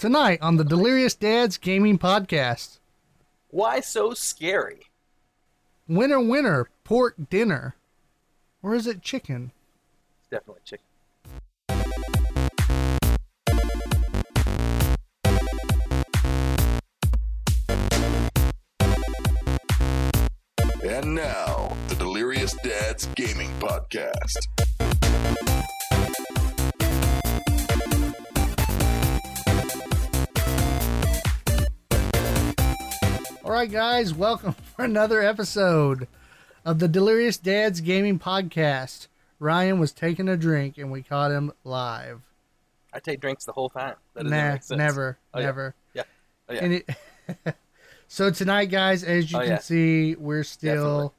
Tonight on the Delirious Dads Gaming Podcast. Why so scary? Winner, winner, pork dinner. Or is it chicken? It's definitely chicken. And now, the Delirious Dads Gaming Podcast. All right, guys, welcome for another episode of the Delirious Dads Gaming Podcast. Ryan was taking a drink and we caught him live. I take drinks the whole time. That Nah, never, Oh, never. Yeah. Oh, yeah. It, so tonight, guys, as you Oh, can yeah. see, we're still Definitely.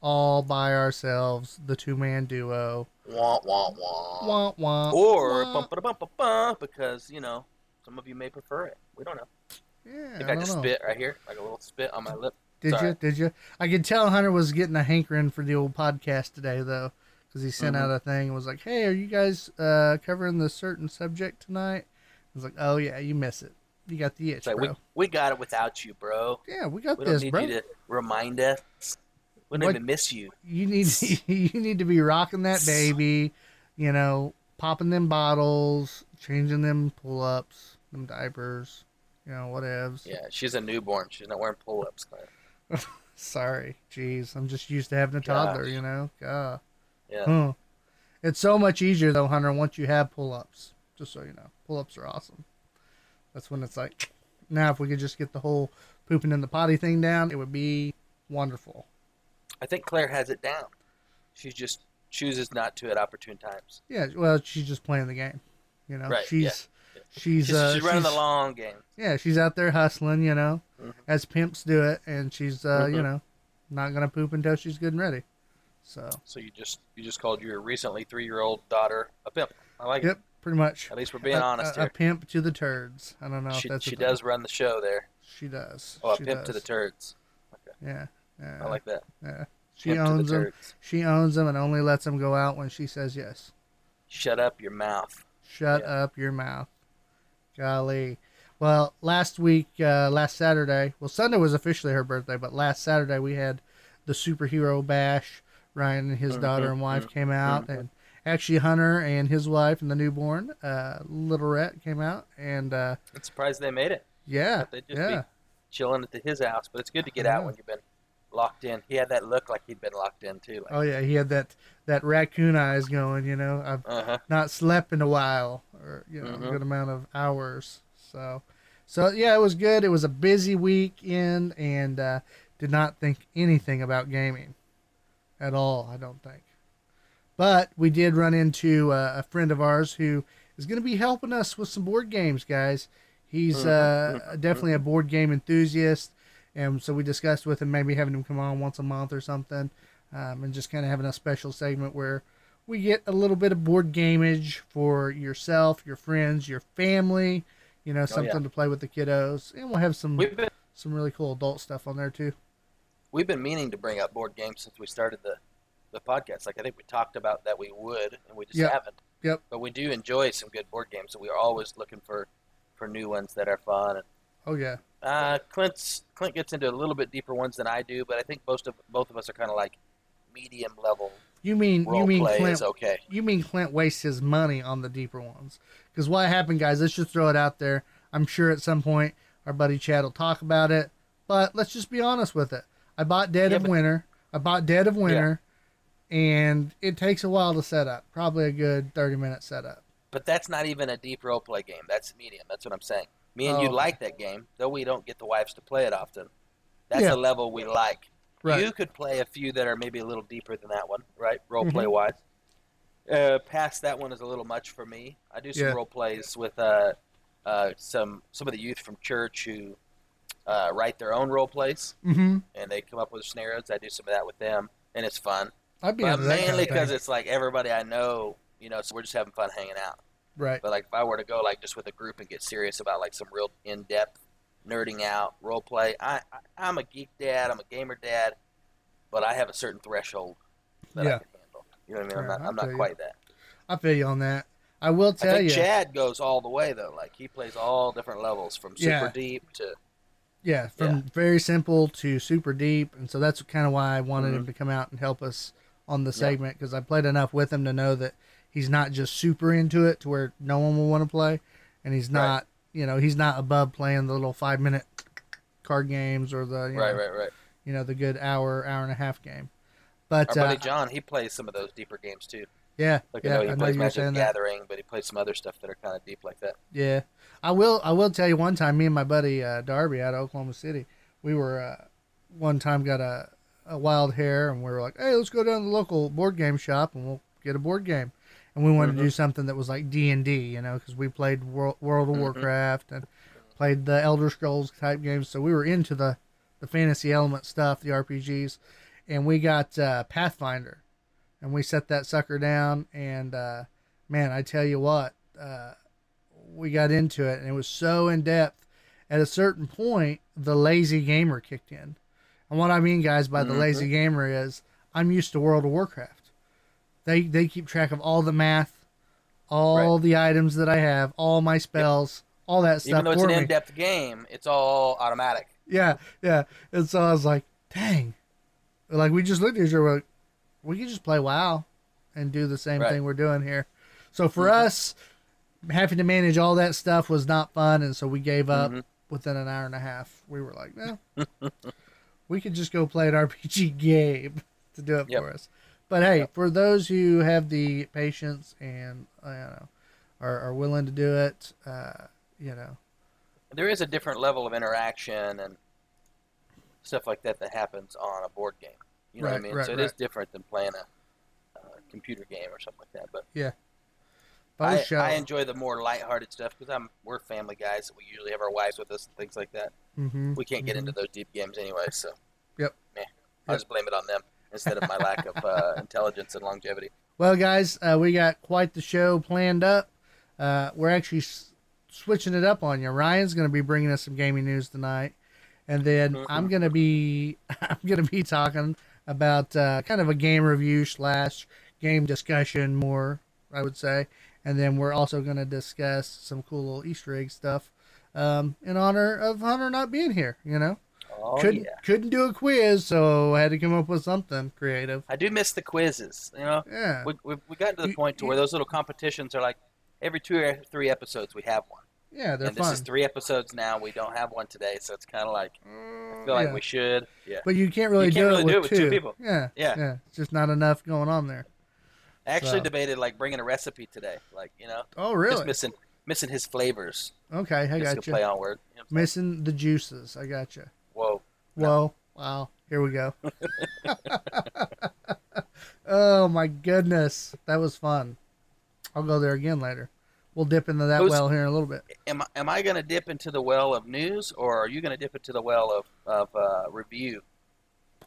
all by ourselves, the two man duo. Wah, wah, wah. Wah, wah, Or wah. bum ba bum ba bum because you know some of you may prefer it. We don't know. Yeah, I think I I, just know. spit right here, like a little spit on my lip. Did Sorry. you? Did you? I could tell Hunter was getting a hankering for the old podcast today, though, because he sent Mhm. out a thing and was like, "Hey, are you guys uh, covering the certain subject tonight?" I was like, "Oh yeah, you miss it. You got the itch, like bro. we we got it without you, bro. yeah, we got We don't this, need bro. you to remind us. We don't What- even miss you. you need you need to be rocking that baby, you know, popping them bottles, changing them pull ups, them diapers, you know, whatevs. Yeah, she's a newborn. She's not wearing pull-ups. Claire. Sorry, jeez, I'm just used to having a toddler, Gosh. you know. God. Yeah. It's so much easier though, Hunter, once you have pull ups. Just so you know. Pull ups are awesome. That's when it's like now if we could just get the whole pooping in the potty thing down, it would be wonderful. I think Claire has it down. She just chooses not to at opportune times. Yeah, well she's just playing the game. You know. Right, She's. She's She's, uh she's running she's- the long game. Yeah, she's out there hustling, you know, Mhm. as pimps do it, and she's, uh, you Mhm. know, not gonna poop until she's good and ready. So, So you just you just called your recently three year old daughter a pimp. I like it. yep, pretty much. At least we're being a, honest a, a pimp to the turds. I don't know She, if that's she a thing. does run the show there. She does. Oh, a she pimp to the turds. Yeah, yeah. I like that. Yeah. She Pimp owns the them. turds. She owns them and only lets them go out when she says yes. Shut up your mouth. Shut Yeah. up your mouth. Golly. Well, last week, uh, last Saturday, well, Sunday was officially her birthday, but last Saturday we had the superhero bash. Ryan and his daughter and wife came out, and actually Hunter and his wife and the newborn, uh, Little Rhett, came out, and uh, I'm surprised they made it. yeah, They'd just yeah, be chilling at the, his house, but it's good to get out when you've been locked in. He had that look like he'd been locked in too. Like, oh yeah, he had that that raccoon eyes going. You know, I've uh huh. not slept in a while or you know a Mhm. good amount of hours so so yeah it was good it was a busy weekend and uh, did not think anything about gaming at all i don't think but we did run into uh, a friend of ours who is going to be helping us with some board games guys he's uh, Mhm. definitely a board game enthusiast and so we discussed with him maybe having him come on once a month or something um, and just kind of having a special segment where we get a little bit of board gamage for yourself, your friends, your family, you know, something yeah. to play with the kiddos, and we'll have some been some really cool adult stuff on there too. we've been meaning to bring up board games since we started the the podcast. Like I think we talked about that we would, and we just Yep. haven't. Yep. But we do enjoy some good board games, and we are always looking for for new ones that are fun. And Oh yeah, uh, Clint's Clint gets into a little bit deeper ones than I do, but I think most of both of us are kind of like medium level you mean you mean Clint? okay. You mean Clint wastes his money on the deeper ones? Because what happened, guys? Let's just throw it out there. I'm sure at some point our buddy Chad will talk about it, but let's just be honest with it. I bought Dead Yeah, of but- Winter. I bought Dead of Winter, and it takes a while to set up. Probably a good 30 minute setup. But that's not even a deep role play game. That's medium. That's what I'm saying. Me and you Oh. like that game, though we don't get the wives to play it often. That's Yeah. a level we like. Right. You could play a few that are maybe a little deeper than that one, right? Role Mm-hmm. play wise. Uh, past that one is a little much for me. I do some Yeah. role plays with uh, uh, some some of the youth from church who uh, write their own role plays Mm-hmm. and they come up with scenarios. I do some of that with them, and it's fun. I'd be But into that kind mainly of because it's like everybody I know, you know, so we're just having fun hanging out. Right. But like if I were to go like just with a group and get serious about like some real in depth nerding out role play, I, I I'm a geek dad, I'm a gamer dad, but I have a certain threshold that Yeah. I can handle. You know what I mean? I'm not I I'm not you. quite that. I feel you on that. I will I tell think you, Chad goes all the way though. Like he plays all different levels from super Yeah. deep to yeah, from Yeah. very simple to super deep, and so that's kind of why I wanted Mm-hmm. him to come out and help us on the segment because I played enough with him to know that he's not just super into it to where no one will want to play, and he's Right. not, you know, he's not above playing the little five minute card games or the you right, know, right, right. you know the good hour hour and a half game. But Our uh, buddy John, he plays some of those deeper games too. yeah, Like yeah, I know he I plays you were Magic the that. Gathering, but he plays some other stuff that are kind of deep like that. Yeah, I will. I will tell you one time. Me and my buddy uh, Darby out of Oklahoma City, we were uh, one time got a, a wild hair, and we were like, "Hey, let's go down to the local board game shop and we'll get a board game." And we wanted to do something that was like D and D, you know, because we played World, World of Warcraft and played the Elder Scrolls type games, so we were into the the fantasy element stuff, the RPGs, and we got uh, Pathfinder, and we set that sucker down, and uh, man, I tell you what. Uh, we got into it and it was so in depth. At a certain point, the lazy gamer kicked in. And what I mean, guys, by the lazy gamer is I'm used to World of Warcraft. They they keep track of all the math, all Right. the items that I have, all my spells, all that stuff Even though it's an in-depth game, it's all automatic. Yeah, yeah. And so I was like, dang. Like we just looked at each other, we're like, we could just play WoW and do the same Right. thing we're doing here. So for us, having to manage all that stuff was not fun, and so we gave up Mhm. within an hour and a half. We were like, no, we could just go play an RPG game to do it Yep. for us. But hey, Yep. for those who have the patience and uh, you know are, are willing to do it, uh, you know, There is a different level of interaction and stuff like that that happens on a board game. You know Right, what I mean? right, so it is right. different than playing a, computer game or something like that. But yeah, I. I enjoy the more lighthearted stuff because I'm we're family guys. We usually have our wives with us and things like that. Mhm, We can't get mhm. into those deep games anyway, so Yep. Yep. just blame it on them instead of my lack of uh, intelligence and longevity. Well, guys, uh, we got quite the show planned up. Uh, we're actually s- switching it up on you. Ryan's going to be bringing us some gaming news tonight, and then Mhm. I'm going to be I'm going to be talking about uh, kind of a game review slash game discussion more, I would say, and then we're also going to discuss some cool little Easter egg stuff um, in honor of Hunter not being here. You know, Oh couldn't yeah, couldn't do a quiz, so I had to come up with something creative. I do miss the quizzes. You know, Yeah. we we, we got to the You- point to you- where those little competitions are like every two or three episodes we have one. Yeah, they're and this fun. is three episodes now. We don't have one today, so it's kind of like I mm, feel like we should. Yeah. But you can't really, You can't do, really it do with it with two people. Yeah, Yeah. yeah. It's just not enough going on there. I actually So- debated like bringing a recipe today, like you know, Oh, just really? missing missing his flavors. Okay, I got to you. play on word. You know? Missing the juices. I got you. Whoa. Whoa! Wow! Here we go. oh my goodness, that was fun. I'll go there again later. We'll dip into that Who's- well here in a little bit. Am I, am I going to dip into the well of news, or are you going to dip into the well of of uh, review?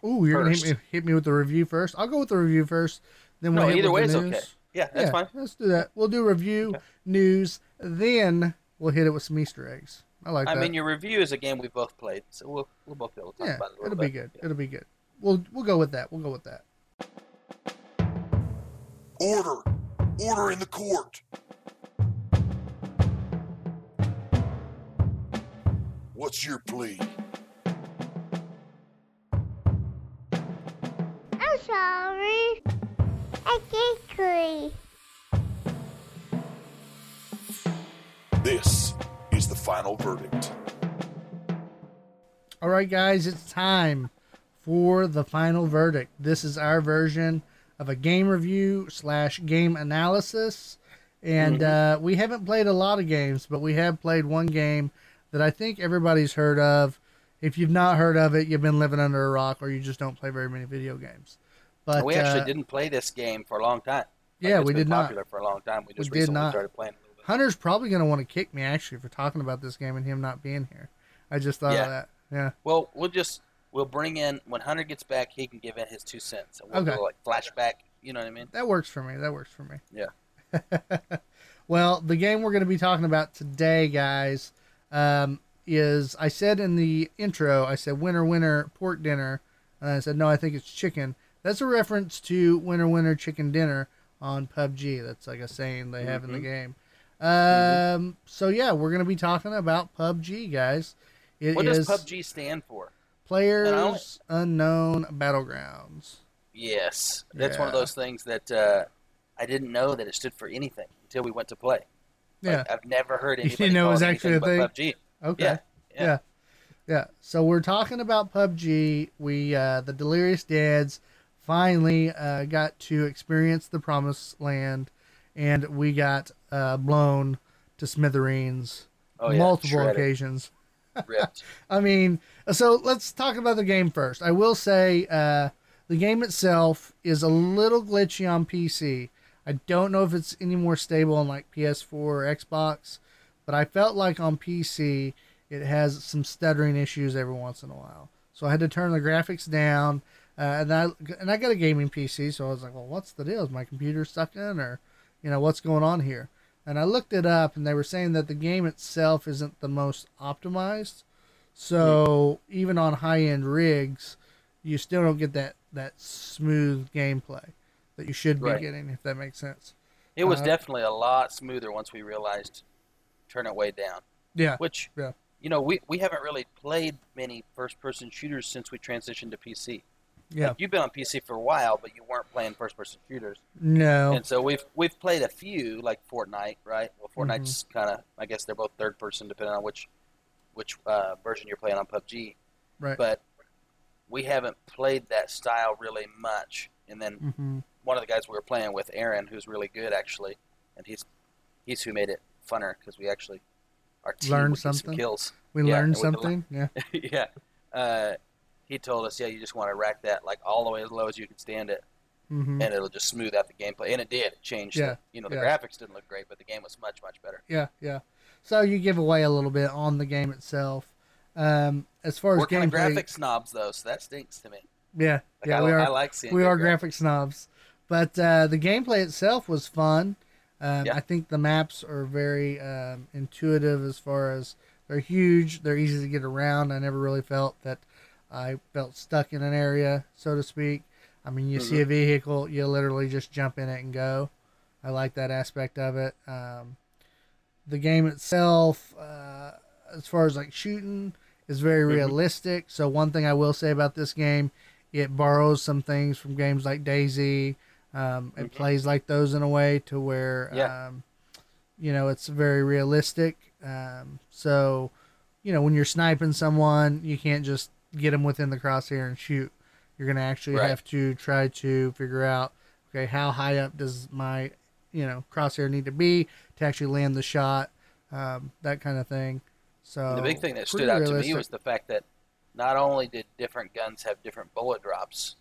Ooh, you're gonna hit me, hit me with the review first. I'll go with the review first. Then we'll No, hit either with way the is news. okay. Yeah, that's yeah, fine. Let's do that. We'll do review, Okay. news, then we'll hit it with some Easter eggs. I like that. I that. mean, your review is a game we've both played, so we'll we'll both be able to talk yeah, about it a it'll little be bit. good. It'll be good. We'll we'll go with that. We'll go with that. Order! Order in the court! What's your plea? I'm sorry. I can't This is the final verdict. All right, guys, it's time for the final verdict. This is our version of a game review slash game analysis, and uh, we haven't played a lot of games, but we have played one game that I think everybody's heard of. If you've not heard of it, you've been living under a rock, or you just don't play very many video games. But we actually uh, didn't play this game for a long time. Like, Yeah, it's we been did not. popular for a long time. We just We did recently not. started playing a little bit. Hunter's probably going to want to kick me actually for talking about this game and him not being here. I just thought Yeah. of that. Yeah. Well, we'll just we'll bring in when Hunter gets back. He can give in his two cents. And we'll Okay. like flashback. You know what I mean? That works for me. That works for me. Yeah. well, the game we're going to be talking about today, guys, um, is I said in the intro, I said winner, winner, pork dinner. And I said, no, I think it's chicken. That's a reference to winner, winner, chicken dinner on PUBG. That's like a saying they have in the Mhm. game. Mm-hmm. Um, so yeah, we're gonna be talking about PUBG, guys. It What does PUBG stand for? Players Unknown Battlegrounds. Yes, that's one of those things that uh, I didn't know that it stood for anything until we went to play. Yeah. Like, I've never heard You anybody didn't know it was actually a thing. PUBG. Okay. Yeah, Yeah. yeah. yeah. So we're talking about PUBG. We uh the Delirious Dads finally uh got to experience the promised land and we got uh blown to smithereens Oh, yeah. multiple Shredded, occasions. ripped. I mean, so let's talk about the game first. I will say uh the game itself is a little glitchy on PC. I don't know if it's any more stable on like PS4 or Xbox, but I felt like on PC it has some stuttering issues every once in a while. So I had to turn the graphics down, uh, and I and I got a gaming PC, so I was like, well, what's the deal? Is my computer stuck in, or you know what's going on here? And I looked it up, and they were saying that the game itself isn't the most optimized. So even on high end rigs, you still don't get that that smooth gameplay that you should be Right. getting, if that makes sense. It was Uh, definitely a lot smoother once we realized turn it way down. Yeah. Which, Yeah. you know, we, we haven't really played many first person shooters since we transitioned to PC. Yeah. Like, you've been on PC for a while, but you weren't playing first person shooters. No. And so we've we've played a few like Fortnite, right? Well, Fortnite's Mm-hmm. kind of I guess they're both third person depending on which which uh, version you're playing on PUBG. Right. But we haven't played that style really much. And then hmm one of the guys we were playing with, Aaron, who's really good actually, and he's he's who made it funner because we actually our team Learned get some something? kills. We Yeah, learned and we- something. Yeah. yeah. Uh, he told us, yeah, you just want to rack that like all the way as low as you can stand it, hmm and it'll just smooth out the gameplay. And it did. It changed. Yeah, The, you know, the yeah. graphics didn't look great, but the game was much much better. Yeah. Yeah. So you give away a little bit on the game itself. Um, as far as We're kind of graphic snobs though, so that stinks to me. yeah, Like, yeah, I, we are. I like seeing. we are graphic snobs, but uh, the gameplay itself was fun. Um, Yeah. I think the maps are very um, intuitive as far as they're huge, they're easy to get around. I never really felt that I felt stuck in an area, so to speak. I mean, you see a vehicle, you literally just jump in it and go. I like that aspect of it. Um, the game itself, uh, as far as like shooting, is very Mhm. realistic. So one thing I will say about this game, it borrows some things from games like DayZ. Um, it Mhm. plays like those in a way to where, Yeah. um, you know, it's very realistic. Um, so, you know, when you're sniping someone, you can't just get them within the crosshair and shoot. You're gonna actually Right. have to try to figure out, okay, how high up does my, you know, crosshair need to be to actually land the shot, um, that kind of thing. So And the big thing that stood out to me was the fact that not only did different guns have different bullet drops,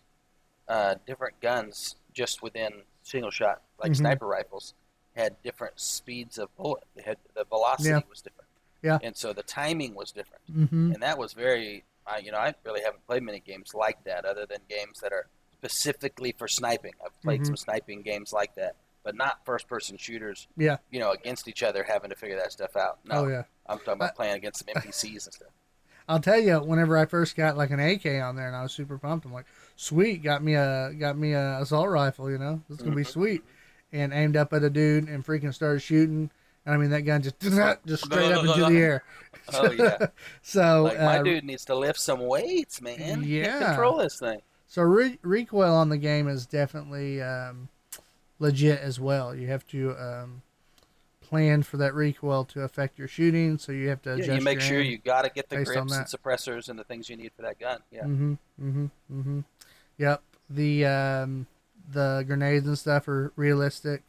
uh, different guns just within single shot, like Mhm. sniper rifles, had different speeds of bullet. They had the velocity Yeah. was different. Yeah. And so the timing was different. hmm And that was very, I you know, I really haven't played many games like that other than games that are specifically for sniping. I've played Mhm. some sniping games like that, but not first person shooters, Yeah. you know, against each other having to figure that stuff out. No, Oh yeah. I'm talking about Uh, playing against some NPCs and stuff. I'll tell you, whenever I first got like an AK on there, and I was super pumped, I'm like, "Sweet, got me a got me a assault rifle, you know, this is gonna be Mhm. sweet." And aimed up at a dude and freaking started shooting, and I mean that gun just just straight up into the air. Oh yeah. So Like my uh, dude needs to lift some weights, man. Yeah. control this thing. so re- recoil on the game is definitely um, legit as well. You have to um, plan for that recoil to affect your shooting, so you have to adjust Yeah, you make sure you got to get the grips and suppressors and the things you need for that gun. Yeah. Mm-hmm. Mm-hmm. Mm-hmm. Yep. The um, the grenades and stuff are realistic.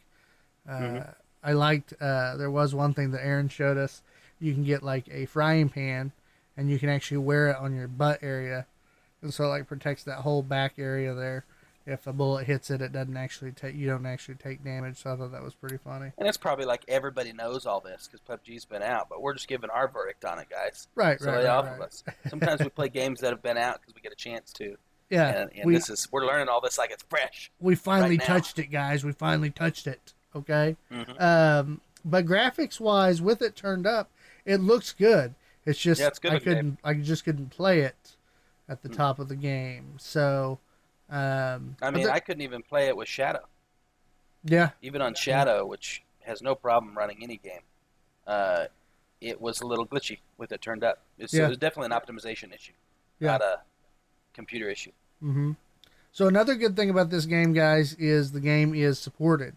Uh, Mhm. I liked. Uh, there was one thing that Aaron showed us. You can get like a frying pan, and you can actually wear it on your butt area, and so it, like protects that whole back area there. If a bullet hits it, it doesn't actually take. You don't actually take damage. So I thought that was pretty funny. And it's probably like everybody knows all this because PUBG's been out, but we're just giving our verdict on it, guys. Right. So right. right, off right. of us. Sometimes we play games that have been out because we get a chance to, Yeah. and, and we, this is we're learning all this like it's fresh. we finally right touched it, guys. We finally touched it. Okay. Mhm. Um, but graphics wise, with it turned up, it looks good. It's just Yeah, it's I couldn't, I just couldn't play it at the Mm. top of the game. So, um, I mean, the- I couldn't even play it with Shadow. Yeah. Even on Shadow, which has no problem running any game, uh, it was a little glitchy with it turned up. It's, Yeah. It was definitely an optimization issue, Yeah. not a computer issue. hmm So another good thing about this game, guys, is the game is supported.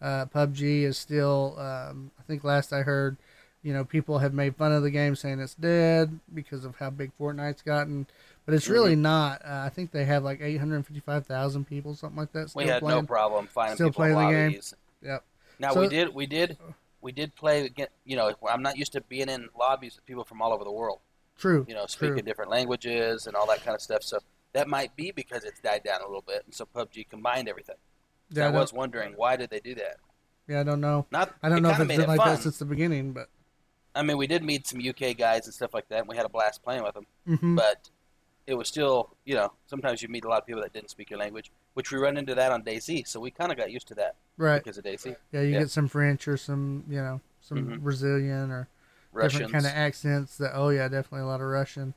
Uh, PUBG is still. Um, I think last I heard, you know, people have made fun of the game, saying it's dead because of how big Fortnite's gotten, but it's really Mm-hmm. not. Uh, I think they have like eight hundred fifty-five thousand people, something like that. We Still had playing. no problem finding still people in playing the game. Yep. Now So- we did, we did, we did play. You know, I'm not used to being in lobbies with people from all over the world. True. You know, True. speaking different languages and all that kind of stuff. So that might be because it's died down a little bit, and so PUBG combined everything. Yeah, I I was wondering why did they do that? yeah, I don't know. Not, I don't know if it's been it like fun. that since the beginning, but. I mean, we did meet some UK guys and stuff like that, and we had a blast playing with them. hmm But it was still, you know, sometimes you meet a lot of people that didn't speak your language, which we run into that on DayZ. So we kind of got used to that Right. because of DayZ. Yeah, you Yeah. get some French or some, you know, some Mhm. Brazilian or Russians. different kind of accents. That oh yeah, definitely a lot of Russian,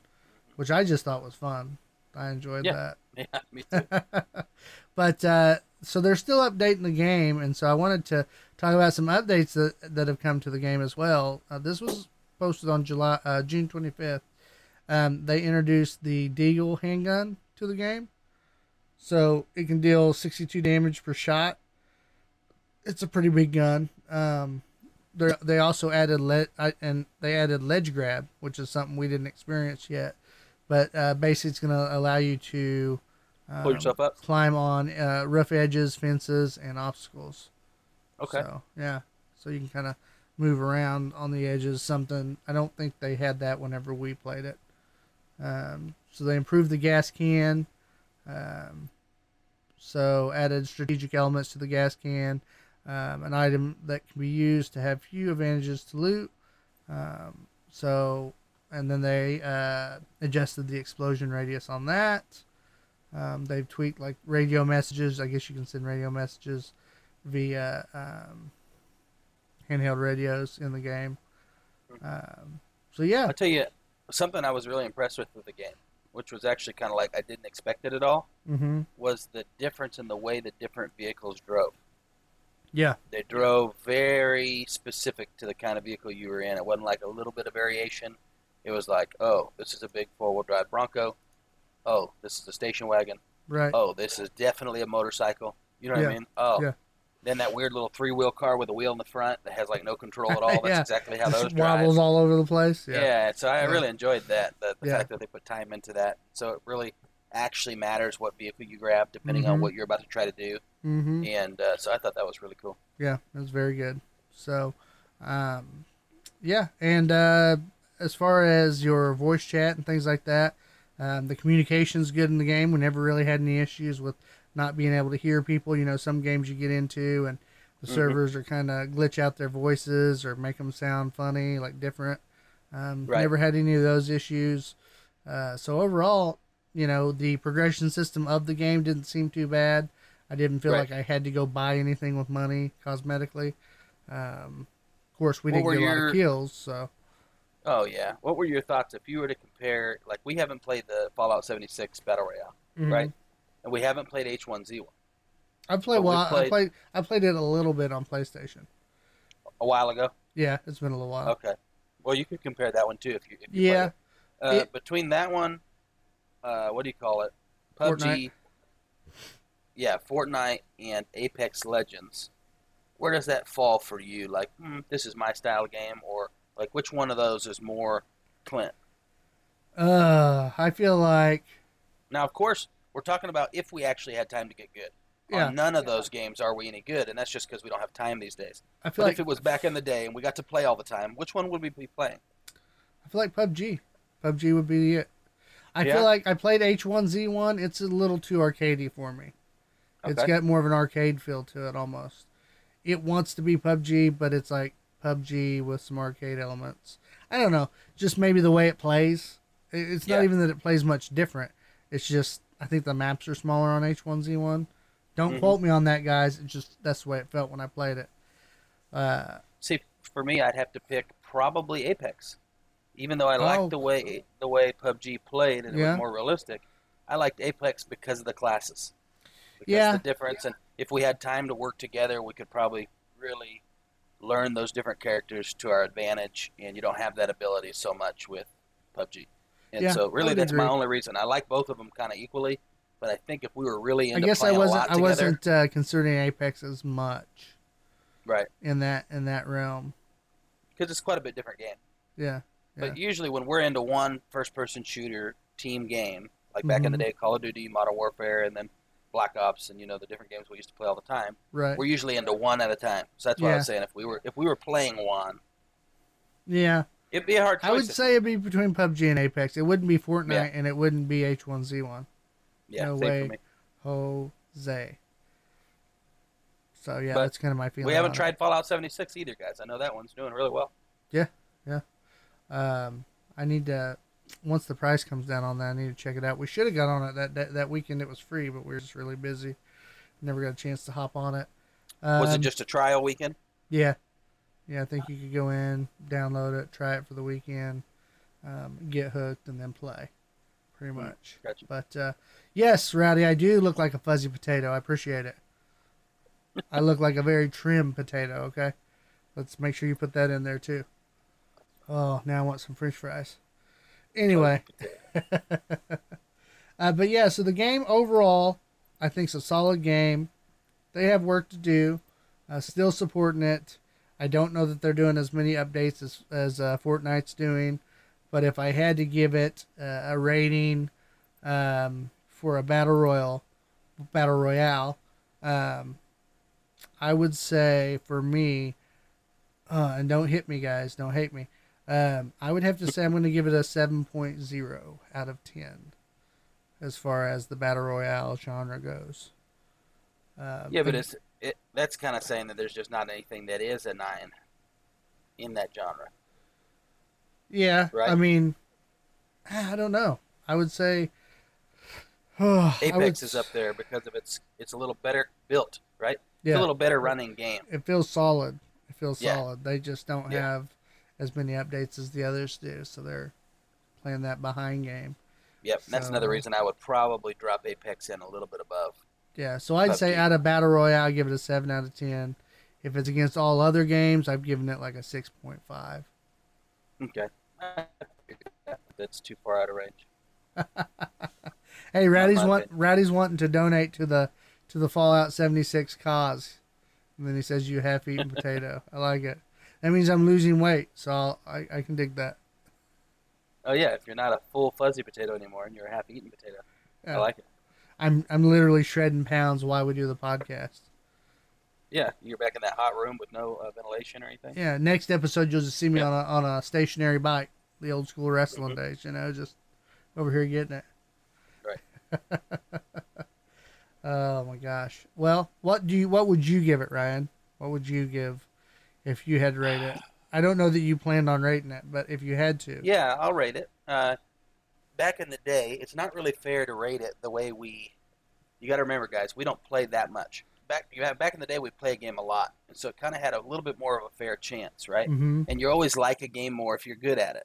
which I just thought was fun. I enjoyed Yeah. yeah, me too. but uh, so they're still updating the game, and so I wanted to talk about some updates that that have come to the game as well. Uh, this was posted on July uh, June twenty fifth. Um, they introduced the Deagle handgun to the game, so it can deal sixty two damage per shot. It's a pretty big gun. Um, they also added le- and they added ledge grab, which is something we didn't experience yet. But uh, basically, it's going to allow you to Pull yourself up. climb on uh, rough edges, fences, and obstacles. Okay. So yeah, so you can kind of move around on the edges. Something I don't think they had that whenever we played it. Um, so they improved the gas can. Um, so added strategic elements to the gas can. Um, an item that can be used to have few advantages to loot. Um, so and then they uh, adjusted the explosion radius on that. Um, they've tweaked like radio messages. I guess you can send radio messages via um, handheld radios in the game. Um, so yeah, I'll tell you something I was really impressed with with the game, which was actually kind of like I didn't expect it at all, hmm was the difference in the way the different vehicles drove. yeah, They drove very specific to the kind of vehicle you were in. It wasn't like a little bit of variation. It was like, oh, this is a big four wheel drive Bronco. Oh, this is a station wagon. right. Oh, this is definitely a motorcycle. You know what Yeah. I mean? Oh, Yeah. then that weird little three wheel car with a wheel in the front that has like no control at all. That's Yeah. exactly how Just those drive. wobbles all over the place. Yeah. Yeah, so I really enjoyed that. The, the fact that they put time into that. So it really actually matters what vehicle you grab depending on Mhm. what you're about to try to do. Mm-hmm. And uh, so I thought that was really cool. Yeah, it was very good. So, um, yeah, and uh, as far as your voice chat and things like that, um, the communication's good in the game. We never really had any issues with not being able to hear people. You know, some games you get into and the Mhm. servers are kind of glitch out their voices or make them sound funny, like different. Um, Right. Never had any of those issues. Uh, so overall, you know, the progression system of the game didn't seem too bad. I didn't feel Right. like I had to go buy anything with money cosmetically. Um, of course, we What didn't get a lot of kills, so Oh yeah. What were your thoughts if you were to compare? Like we haven't played the Fallout 76 Battle Royale, Mhm. right? And we haven't played H1Z1 I played well. I played- played. I played it a little bit on PlayStation. a while ago. Yeah, it's been a little while. Okay. Well, you could compare that one too if you. If you Yeah. played. Uh, It- between that one, uh, what do you call it? PUBG. Fortnite. Yeah, Fortnite and Apex Legends. Where does that fall for you? Like, hmm, this is my style game, or like, which one of those is more Clint? Uh, I feel like Now, of course, we're talking about if we actually had time to get good. Yeah. On none of those games are we any good, and that's just because we don't have time these days. I But feel like if it was back in the day and we got to play all the time, which one would we be playing? I feel like PUBG. PUBG would be it. I Yeah? feel like I played H1Z1. It's a little too arcadey for me. It's got more of an arcade feel to it almost. It wants to be PUBG, but it's like PUBG with some arcade elements. I don't know. Just maybe the way it plays. It's not Yeah. even that it plays much different. It's just I think the maps are smaller on H1Z1. Don't Mhm. quote me on that, guys. It's just that's the way it felt when I played it. Uh, See, for me, I'd have to pick probably Apex. Even though I liked Oh. the way the way PUBG played and it Yeah. was more realistic, I liked Apex because of the classes. Because Yeah. the difference and if we had time to work together, we could probably really learn those different characters to our advantage, and you don't have that ability so much with PUBG. And Yeah, so, really, that's my only reason. I like both of them kind of equally, but I think if we were really I guess I wasn't I together, wasn't uh, considering Apex as much right? in that in that realm. Because it's quite a bit different game. Yeah. But usually, when we're into one first-person shooter team game, like back in the Mhm. day, Call of Duty, Modern Warfare, and then Black Ops, and you know the different games we used to play all the time, Right. we're usually into one at a time. So that's why I was saying if we were if we were playing one, Yeah. it'd be a hard choice. I would say it'd be between PUBG and Apex. It wouldn't be Fortnite Yeah. and it wouldn't be H1Z1. yeah, no way. Jose. So yeah, But that's kind of my feeling. We haven't on it. tried Fallout 76 either, guys. I know that one's doing really well. Yeah. Yeah. Um, I need to once the price comes down on that, I need to check it out. We should have got on it that, that that weekend. It was free, but we were just really busy. Never got a chance to hop on it. Um, Was it just a trial weekend? Yeah, yeah. I think you could go in, download it, try it for the weekend, um, get hooked, and then play. Pretty Hmm. much. Gotcha. But uh, yes, Rowdy, I do look like a fuzzy potato. I appreciate it. I look like a very trim potato. Okay, let's make sure you put that in there too. Oh, now I want some French fries. Anyway, uh, but yeah, so the game overall, I think, is a solid game. They have work to do. Uh, still supporting it. I don't know that they're doing as many updates as as uh, Fortnite's doing, but if I had to give it uh, a rating um, for a battle royal, battle royale, um, I would say for me, uh, and don't hit me, guys, don't hate me. Um, I would have to say I'm going to give it a 7.0 out of 10 as far as the battle royale genre goes. Um, Yeah, but it's it. That's kind of saying that there's just not anything that is a nine in that genre. Yeah, Right? I mean, I don't know. I would say I Apex would- is up there because of its it's a little better built, right? It's Yeah, a little better running game. it feels solid. It feels Yeah. solid. They just don't Yeah. have as many updates as the others do, so they're playing that behind game. Yep, and that's another reason I would probably drop Apex in a little bit above. Yeah, so I'd say out of battle royale, I'd give it a seven out of ten. If it's against all other games, I've given it like a six point five. Okay, that's too far out of range. Hey, Rowdy's want. Rowdy's wanting to donate to the to the Fallout seventy six cause, and then he says you half eaten potato. I like it. That means I'm losing weight, so I'll, I I can dig that. Oh yeah, if you're not a full fuzzy potato anymore and you're a half-eaten potato, Yeah. I like it. I'm I'm literally shredding pounds while we do the podcast. Yeah, you're back in that hot room with no uh, ventilation or anything. Yeah, next episode you'll just see me Yeah. on a on a stationary bike, the old school wrestling Mhm. days. You know, just over here getting it. Right. oh my gosh. Well, what do you what would you give it, Ryan? What would you give if you had to rate it? I don't know that you planned on rating it, but if you had to. Yeah, I'll rate it. Uh, back in the day, it's not really fair to rate it the way we. You got to remember, guys, we don't play that much. Back you have, back in the day, we play a game a lot, and so it kind of had a little bit more of a fair chance, right? Mm-hmm. And you always like a game more if you're good at it.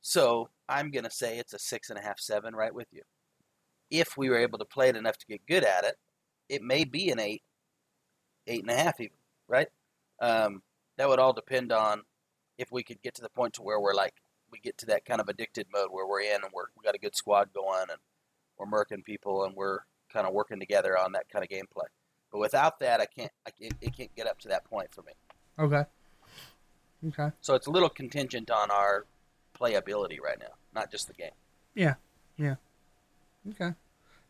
So I'm gonna say it's a six and a half, seven, right with you. If we were able to play it enough to get good at it, it may be an eight, eight and a half, even, right? Um, that would all depend on if we could get to the point to where we're like we get to that kind of addicted mode where we're in and we're we got a good squad going and we're murking people and we're kind of working together on that kind of gameplay. But without that, I can't. I, it, it can't get up to that point for me. Okay. Okay. So it's a little contingent on our playability right now, not just the game. Yeah. Yeah. Okay.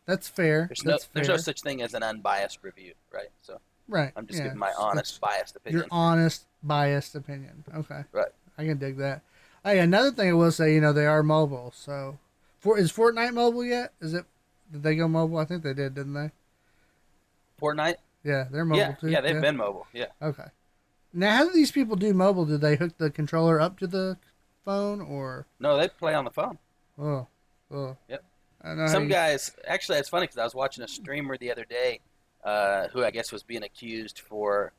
That's fair. There's no That's there's no such thing as an unbiased review, right? So right. I'm just yeah. giving my honest, biased opinion. Your honest, biased opinion. Okay. Right. I can dig that. Hey, another thing I will say, you know, they are mobile. So, for is Fortnite mobile yet? Is it? Did they go mobile? I think they did, didn't they? Fortnite, Yeah, they're mobile yeah, too. yeah, they've been mobile, yeah. Okay. Now, how do these people do mobile? Do they hook the controller up to the phone or? No, they play on the phone. Oh, oh. Yep. I know Some you- guys, actually, it's funny because I was watching a streamer the other day, uh, who I guess was being accused for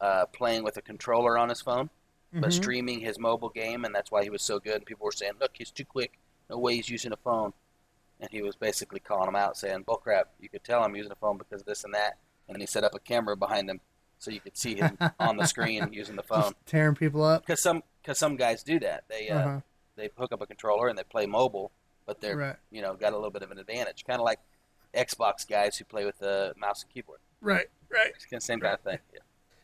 uh, playing with a controller on his phone, but Mhm. streaming his mobile game, and that's why he was so good. And people were saying, "Look, he's too quick. No way he's using a phone." And he was basically calling him out, saying, "Bullcrap! You could tell I'm using a phone because of this and that." and then he set up a camera behind him so you could see him on the screen using the phone. Just tearing people up. Because some because some guys do that. They uh, Uh-huh. they hook up a controller and they play mobile, but they're Right. you know got a little bit of an advantage. Kind of like Xbox guys who play with the mouse and keyboard. Right. Right. It's the same kind of thing. Yeah.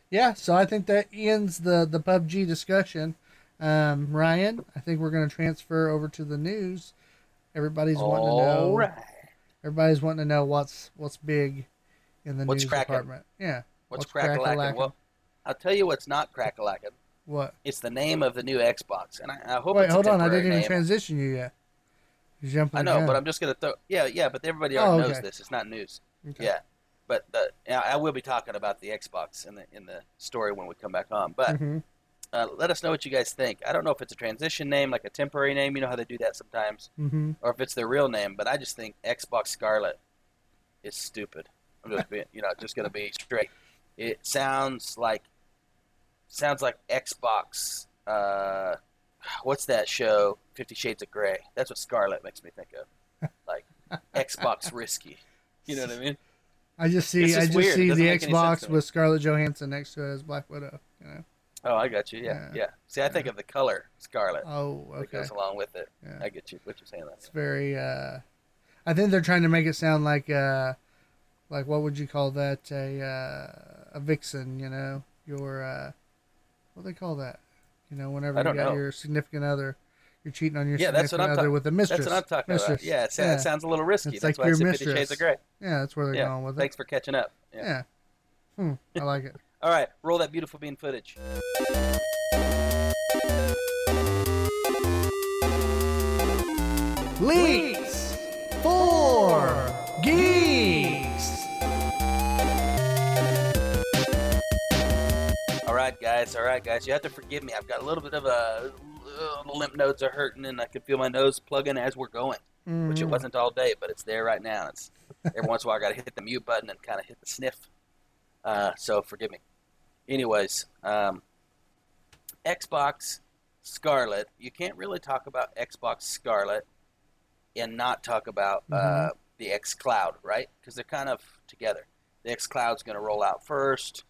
Yeah, so I think that ends the the PUBG discussion. Um, Ryan, I think we're going to transfer over to the news. Everybody's wanting to know. All right. Everybody's wanting to know what's what's big in the What's news cracking? department. Yeah. What's, What's crack a crack-a-lackin'? lacking? Well, I'll tell you what's not crack. What? It's the name of the new Xbox, and I, I hope. Wait, it's a hold on. I didn't even name. transition you yet. Jumping I know, but I'm just gonna throw. Yeah, yeah, but everybody already Oh, knows this. It's not news. Okay. Yeah, but the, yeah, I will be talking about the Xbox in the in the story when we come back on. But Mhm. uh, let us know what you guys think. I don't know if it's a transition name, like a temporary name. You know how they do that sometimes, Mhm. or if it's their real name. But I just think Xbox Scarlett is stupid. I'm just being, you know, just gonna be straight. It sounds like sounds like Xbox. Uh, what's that show? Fifty Shades of Grey. That's what Scarlett makes me think of. Like Xbox risky. You know what I mean? I just see It's I just just weird. See the make any sense Xbox with Scarlett Johansson next to it as Black Widow. You know. Oh, I got you. Yeah, Yeah. yeah. See, I think of the color Scarlet Oh, that okay. goes along with it. Yeah. I get you. What you're saying. It's very. uh I think they're trying to make it sound like uh like what would you call that a uh, a vixen? You know, your uh what do they call that? You know, whenever you got know. your significant other, you're cheating on your Yeah, that's what I'm talk- with a mistress. That's what I'm talking mistress. about. Yeah, it, sa- yeah. it sounds a little risky. It's that's like why I your Fifty Shades mistress. of Grey. Yeah, that's where they're Yeah. going with it. Thanks for catching up. Yeah. Yeah. Hmm, I like it. All right, roll that beautiful bean footage. Leaks for guys. All right, guys. You have to forgive me. I've got a little bit of a uh, lymph nodes are hurting, and I can feel my nose plugging as we're going. Which it Mhm. wasn't all day, but it's there right now. It's every once in a while I got to hit the mute button and kind of hit the sniff. Uh, so forgive me. Anyways, um, Xbox Scarlett. You can't really talk about Xbox Scarlett and not talk about uh, the X Cloud, right? Because they're kind of together. The X Cloud's going to roll out first,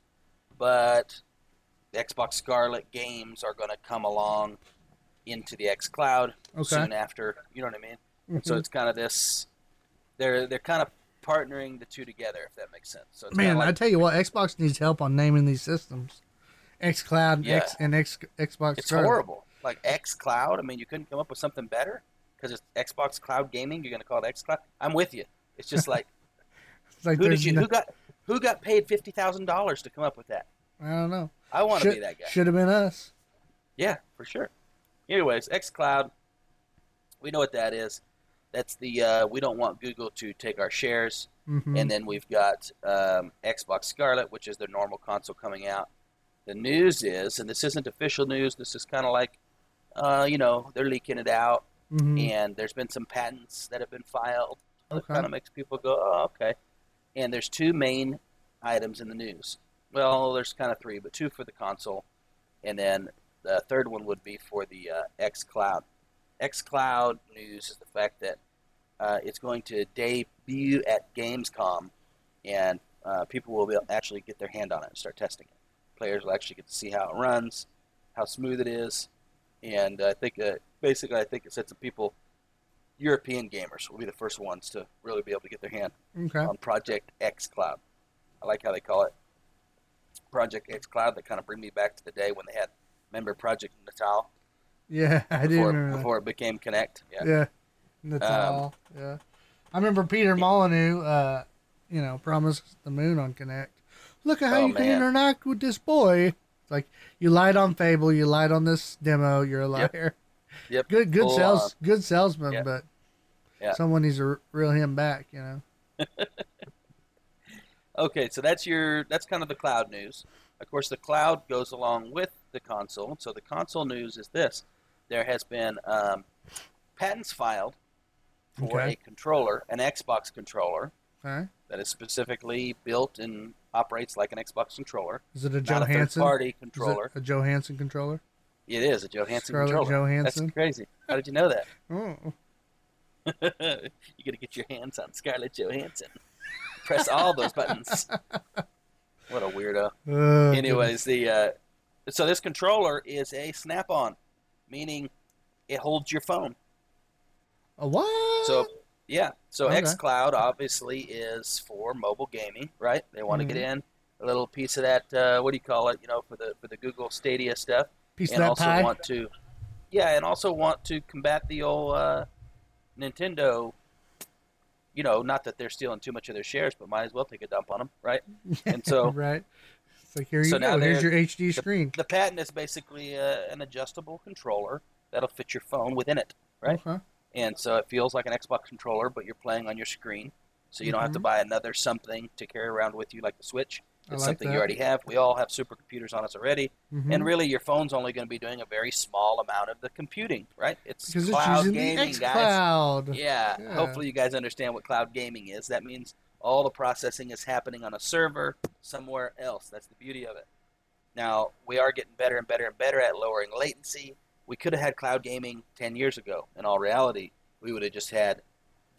but the Xbox Scarlett games are going to come along into the X Cloud Okay. soon after. You know what I mean? So Mhm. it's kind of this. They're they're kind of partnering the two together, if that makes sense. So it's Man, kinda I tell you what, Xbox needs help on naming these systems. X Cloud and Yeah. X and X Xbox. it's Scarlett. horrible. Like X Cloud. I mean, you couldn't come up with something better because it's Xbox Cloud Gaming. You're going to call it X Cloud. I'm with you. It's just like It's like who did you no- who got who got paid fifty thousand dollars to come up with that? I don't know. I want to be that guy. should have been us. Yeah, for sure. Anyways, xCloud, we know what that is. That's the uh, we don't want Google to take our shares. hmm And then we've got um, Xbox Scarlett, which is their normal console coming out. The news is, and this isn't official news, this is kind of like, uh, you know, they're leaking it out, hmm and there's been some patents that have been filed. That kind of makes people go, oh, okay. And there's two main items in the news. Well, there's kind of three, but two for the console, and then the third one would be for the uh, X Cloud. X Cloud news is the fact that uh, it's going to debut at Gamescom, and uh, people will be able to actually get their hand on it and start testing it. Players will actually get to see how it runs, how smooth it is, and I think uh, basically I think it said some people, European gamers, will be the first ones to really be able to get their hand Okay. on Project X Cloud. I like how they call it Project X Cloud. that kind of bring me back to the day when they had remember Project Natal Yeah, I before, remember that. before it became Kinect. Yeah. Yeah. Natal. yeah. I remember Peter Molyneux, uh, you know, promised the moon on Kinect. Look at how Oh, you can interact with this boy. It's like you lied on Fable, you lied on this demo, you're a liar. Yep. Good good Full sales good salesman, Yeah. but Yeah. someone needs to reel him back, you know. Okay, so that's your that's kind of the cloud news. Of course, the cloud goes along with the console. So the console news is this: there has been um, patents filed for Okay. a controller, an Xbox controller Okay. that is specifically built and operates like an Xbox controller, Is it a Johansson? it controller. a Johansson controller? It is a Johansson Scarlett controller. Johansson? That's crazy. How did you know that? Oh. you got to get your hands on Scarlett Johansson. Press all those buttons. What a weirdo. Oh, Anyways, the uh, so this controller is a snap-on, meaning it holds your phone. A what? So yeah, so Okay. XCloud obviously is for mobile gaming, right? They want to Mhm. get in a little piece of that. Uh, what do you call it? You know, for the for the Google Stadia stuff, piece of and also pie. want to, yeah, and also want to combat the old uh, Nintendo. You know, not that they're stealing too much of their shares, but might as well take a dump on them, right? And so right. It's like here you So now go. Here's your HD screen. the patent is basically uh, an adjustable controller that'll fit your phone within it, right? Okay. and so it feels like an Xbox controller, but you're playing on your screen. So you don't have to buy another something to carry around with you, like the Switch. Mm-hmm. It's like something that. you already have. We all have supercomputers on us already, Mhm. and really, your phone's only going to be doing a very small amount of the computing, right? It's because it's cloud using gaming, the guys. Yeah. Yeah. Hopefully, you guys understand what cloud gaming is. That means all the processing is happening on a server somewhere else. That's the beauty of it. Now, we are getting better and better and better at lowering latency. We could have had cloud gaming 10 years ago. In all reality, we would have just had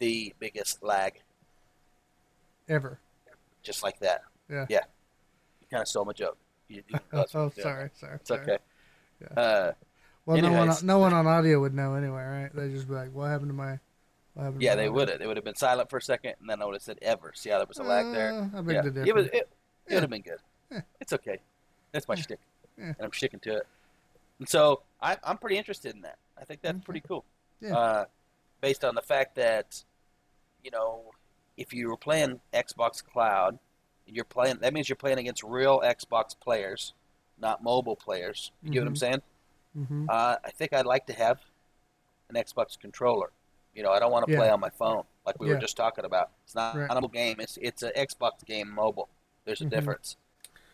the biggest lag, Ever. just like that. Yeah. Yeah. Kind of stole my joke. You, you, Oh, yeah. sorry, sorry. It's sorry. okay. Yeah. Uh, Well, no one, no one on audio would know anyway, right? They'd just be like, "What happened to my?" What happened to yeah, my they would have. They would have been silent for a second, and then I would have said ever. See how there was a lag there? Uh, I yeah. the It, was, it, it Yeah. would have been good. Yeah. It's okay. That's my Yeah. shtick. And I'm sticking to it. And so I, I'm pretty interested in that. I think that's Okay. pretty cool. Yeah. Uh, based on the fact that, you know, if you were playing Xbox Cloud, you're playing, that means you're playing against real Xbox players, not mobile players. You get what I'm Mhm. saying? hmm Uh, I think I'd like to have an Xbox controller. You know, I don't want to play on my phone like we Yeah. were just talking about. It's not Right. a mobile game. It's it's an Xbox game mobile. There's a Mhm. difference.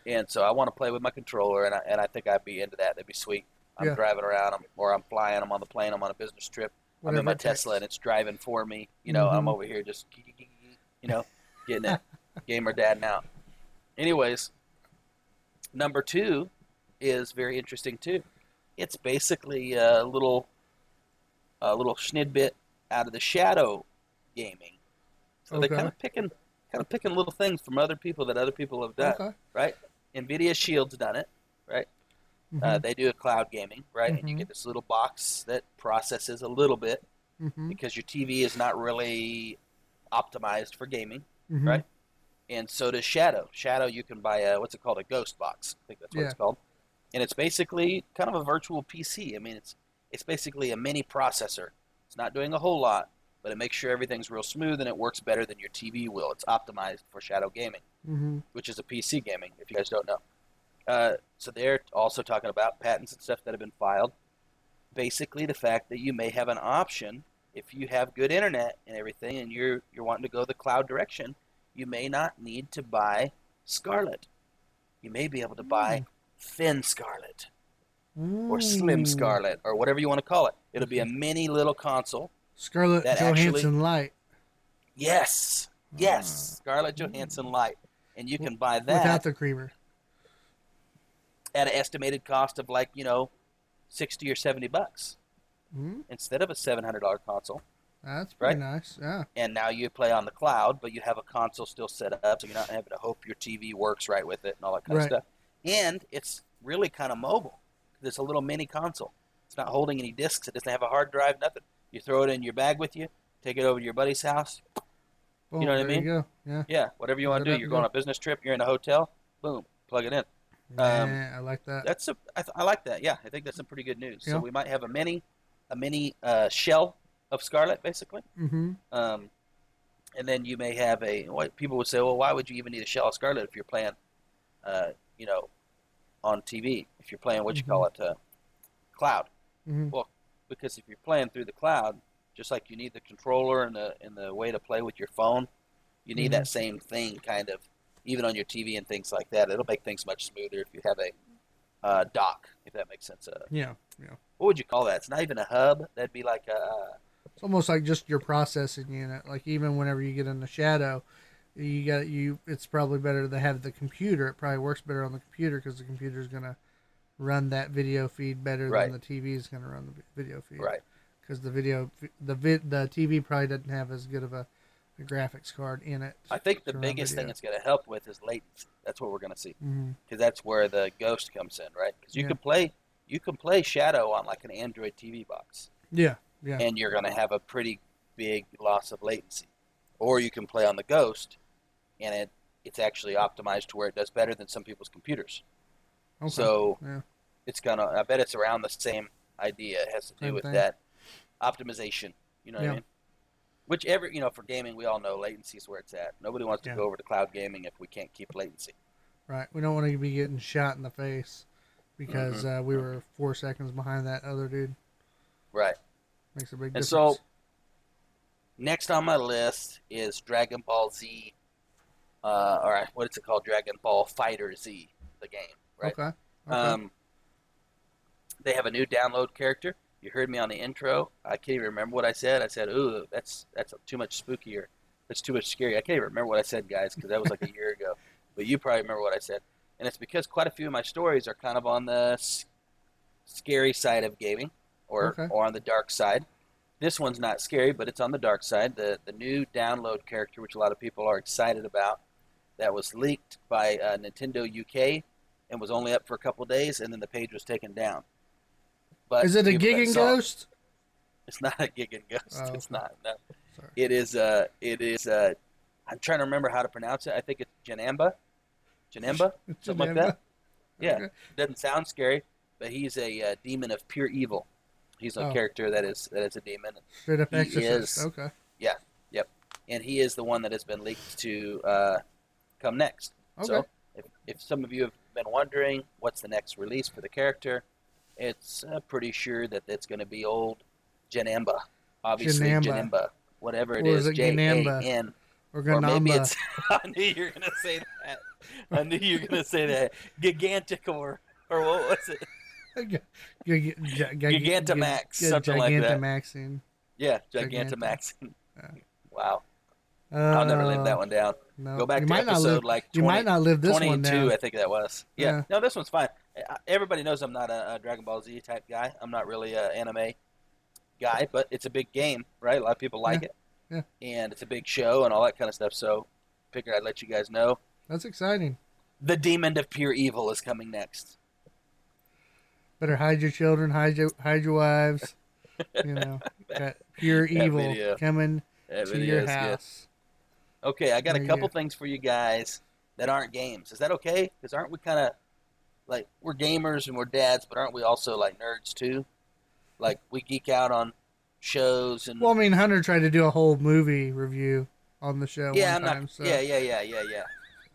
And so I want to play with my controller, and I, and I think I'd be into that. That'd be sweet. I'm Yeah. driving around, I'm, or I'm flying. I'm on the plane. I'm on a business trip. I'm in my. Tesla, and it's driving for me. You know, I'm Mhm. over here just, you know, getting it, gamer dad now. Anyways, number two is very interesting too. It's basically a little, a little snidbit out of the shadow gaming. So they're kind of picking, kind of picking little things from other people that other people have done, Okay. right? Nvidia Shield's done it, right? Mhm. Uh, they do a cloud gaming, right? And you Mhm. get this little box that processes a little bit Mhm. because your TV is not really optimized for gaming, Mhm. right? And so does Shadow. Shadow, you can buy a what's it called, a Ghost Box. I think that's what Yeah. it's called, and it's basically kind of a virtual PC. I mean, it's it's basically a mini processor. It's not doing a whole lot, but it makes sure everything's real smooth and it works better than your TV will. It's optimized for Shadow gaming, Mhm. which is a PC gaming. If you guys don't know, uh, so they're also talking about patents and stuff that have been filed. Basically, the fact that you may have an option if you have good internet and everything, and you're you're wanting to go the cloud direction, you may not need to buy Scarlett. You may be able to buy Thin Scarlett or Slim Scarlett or whatever you want to call it. It'll be a mini little console. Scarlett that Johansson actually- Light Yes, yes, Ah. Scarlett Johansson Light, and you can buy that. without the creamer. at an estimated cost of like you know, sixty or seventy bucks Mhm. instead of a seven hundred dollar console. That's pretty Right? nice. Yeah. and now you play on the cloud, but you have a console still set up, so you're not having to hope your TV works right with it and all that kind Right. of stuff. And it's really kind of mobile. It's a little mini console. It's not holding any discs. It doesn't have a hard drive. Nothing. You throw it in your bag with you. Take it over to your buddy's house. Boom, know what I mean? You go. Yeah. Yeah, whatever you want to do. You're going go. on a business trip. You're in a hotel. Boom, plug it in. Um, yeah, I like that. That's a. I, th- I like that. Yeah, I think that's some pretty good news. Yeah. So we might have a mini, a mini uh, shell of Scarlett, basically. Mm-hmm. Um, and then you may have a what people would say, well, why would you even need a shell of Scarlett if you're playing, uh, you know, on TV? If you're playing what you call it, uh, cloud. Mm-hmm. Well, because if you're playing through the cloud, just like you need the controller and the and the way to play with your phone, you need that same thing kind of, even on your TV and things like that. It'll make things much smoother if you have a uh, dock, if that makes sense. Uh, Yeah. Yeah. what would you call that? It's not even a hub. That'd be like a. It's almost like just your processing unit. Like even whenever you get in the shadow, you got you. It's probably better to have the computer. It probably works better on the computer because the computer is gonna run that video feed better Right. than the TV is gonna run the video feed. right. Because the video, the vid, the TV probably doesn't have as good of a, the graphics card in it. I think the biggest thing it's going to help with is latency. That's what we're going to see mm-hmm. because that's where the Ghost comes in, right? Because you Yeah. can play you can play Shadow on like an Android TV box, Yeah, yeah, and you're going to have a pretty big loss of latency. Or you can play on the Ghost, and it it's actually optimized to where it does better than some people's computers. okay. So yeah, it's gonna. I bet it's around the same idea. It has to do Same with thing. that optimization. You know what I mean? Which every you know for gaming, we all know latency is where it's at. Nobody wants to Yeah. go over to cloud gaming if we can't keep latency. right. We don't want to be getting shot in the face because Mm-hmm. uh, we were four seconds behind that other dude. Right. Makes a big And difference. so, next on my list is Dragon Ball Z, uh, or what is it called? Dragon Ball Fighter Z, the game. Right. okay, okay. Um, they have a new download character. You heard me on the intro. I can't even remember what I said. I said, "Ooh, that's that's too much spookier. that's too much scary." I can't even remember what I said, guys, because that was like a year ago. But you probably remember what I said, and it's because quite a few of my stories are kind of on the s- scary side of gaming, or Okay. or on the dark side. This one's not scary, but it's on the dark side. The the new download character, which a lot of people are excited about, that was leaked by uh, Nintendo UK and was only up for a couple days, and then the page was taken down. But Is it a gigging it- ghost? It's not a gigging ghost. Oh, It's okay. not. No. Sorry. It is. Uh, it is. Uh, I'm trying to remember how to pronounce it. I think it's Janemba. Janemba. Something like that. Yeah. Okay. Doesn't sound scary, but he's a uh, demon of pure evil. He's a Oh. character that is that is a demon, Straight up He exorcist. is- Okay. Yeah. Yep. And he is the one that has been leaked to uh, come next. Okay. So, if, if some of you have been wondering what's the next release for the character, it's uh, pretty sure that it's going to be old Janemba. Obviously, Janemba. Janemba. Whatever it Or is, J A Ganamba? Or Or maybe it's. I knew you were going to say that. I knew you were going to say that. Gigantic or. Or what was it? G- g- g- g- Gigantamax, g- something like that. Gigantamaxing. Yeah, Gigantic. Gigantamax. Yeah. Wow. I'll never live that one down. No. Go back you to episode live, like 20, You might not live this one 22, down. I think that was. Yeah. Yeah. No, this one's fine. Uh, Everybody knows I'm not a, a Dragon Ball Z type guy. I'm not really an anime guy, but it's a big game, right? A lot of people like it. Yeah. And it's a big show and all that kind of stuff. So, figured I'd let you guys know. That's exciting. The Demon of Pure Evil is coming next. Better hide your children, hide your hide your wives. You know, got pure evil video. coming That to your is good. house. Okay, I got There a couple things for you guys that aren't games. Is that okay? Because aren't we kind of like we're gamers and we're dads, but aren't we also like nerds too? Like we geek out on shows and Well, I mean, Hunter tried to do a whole movie review on the show yeah, one I'm time. not. so Yeah, yeah, yeah, yeah, yeah.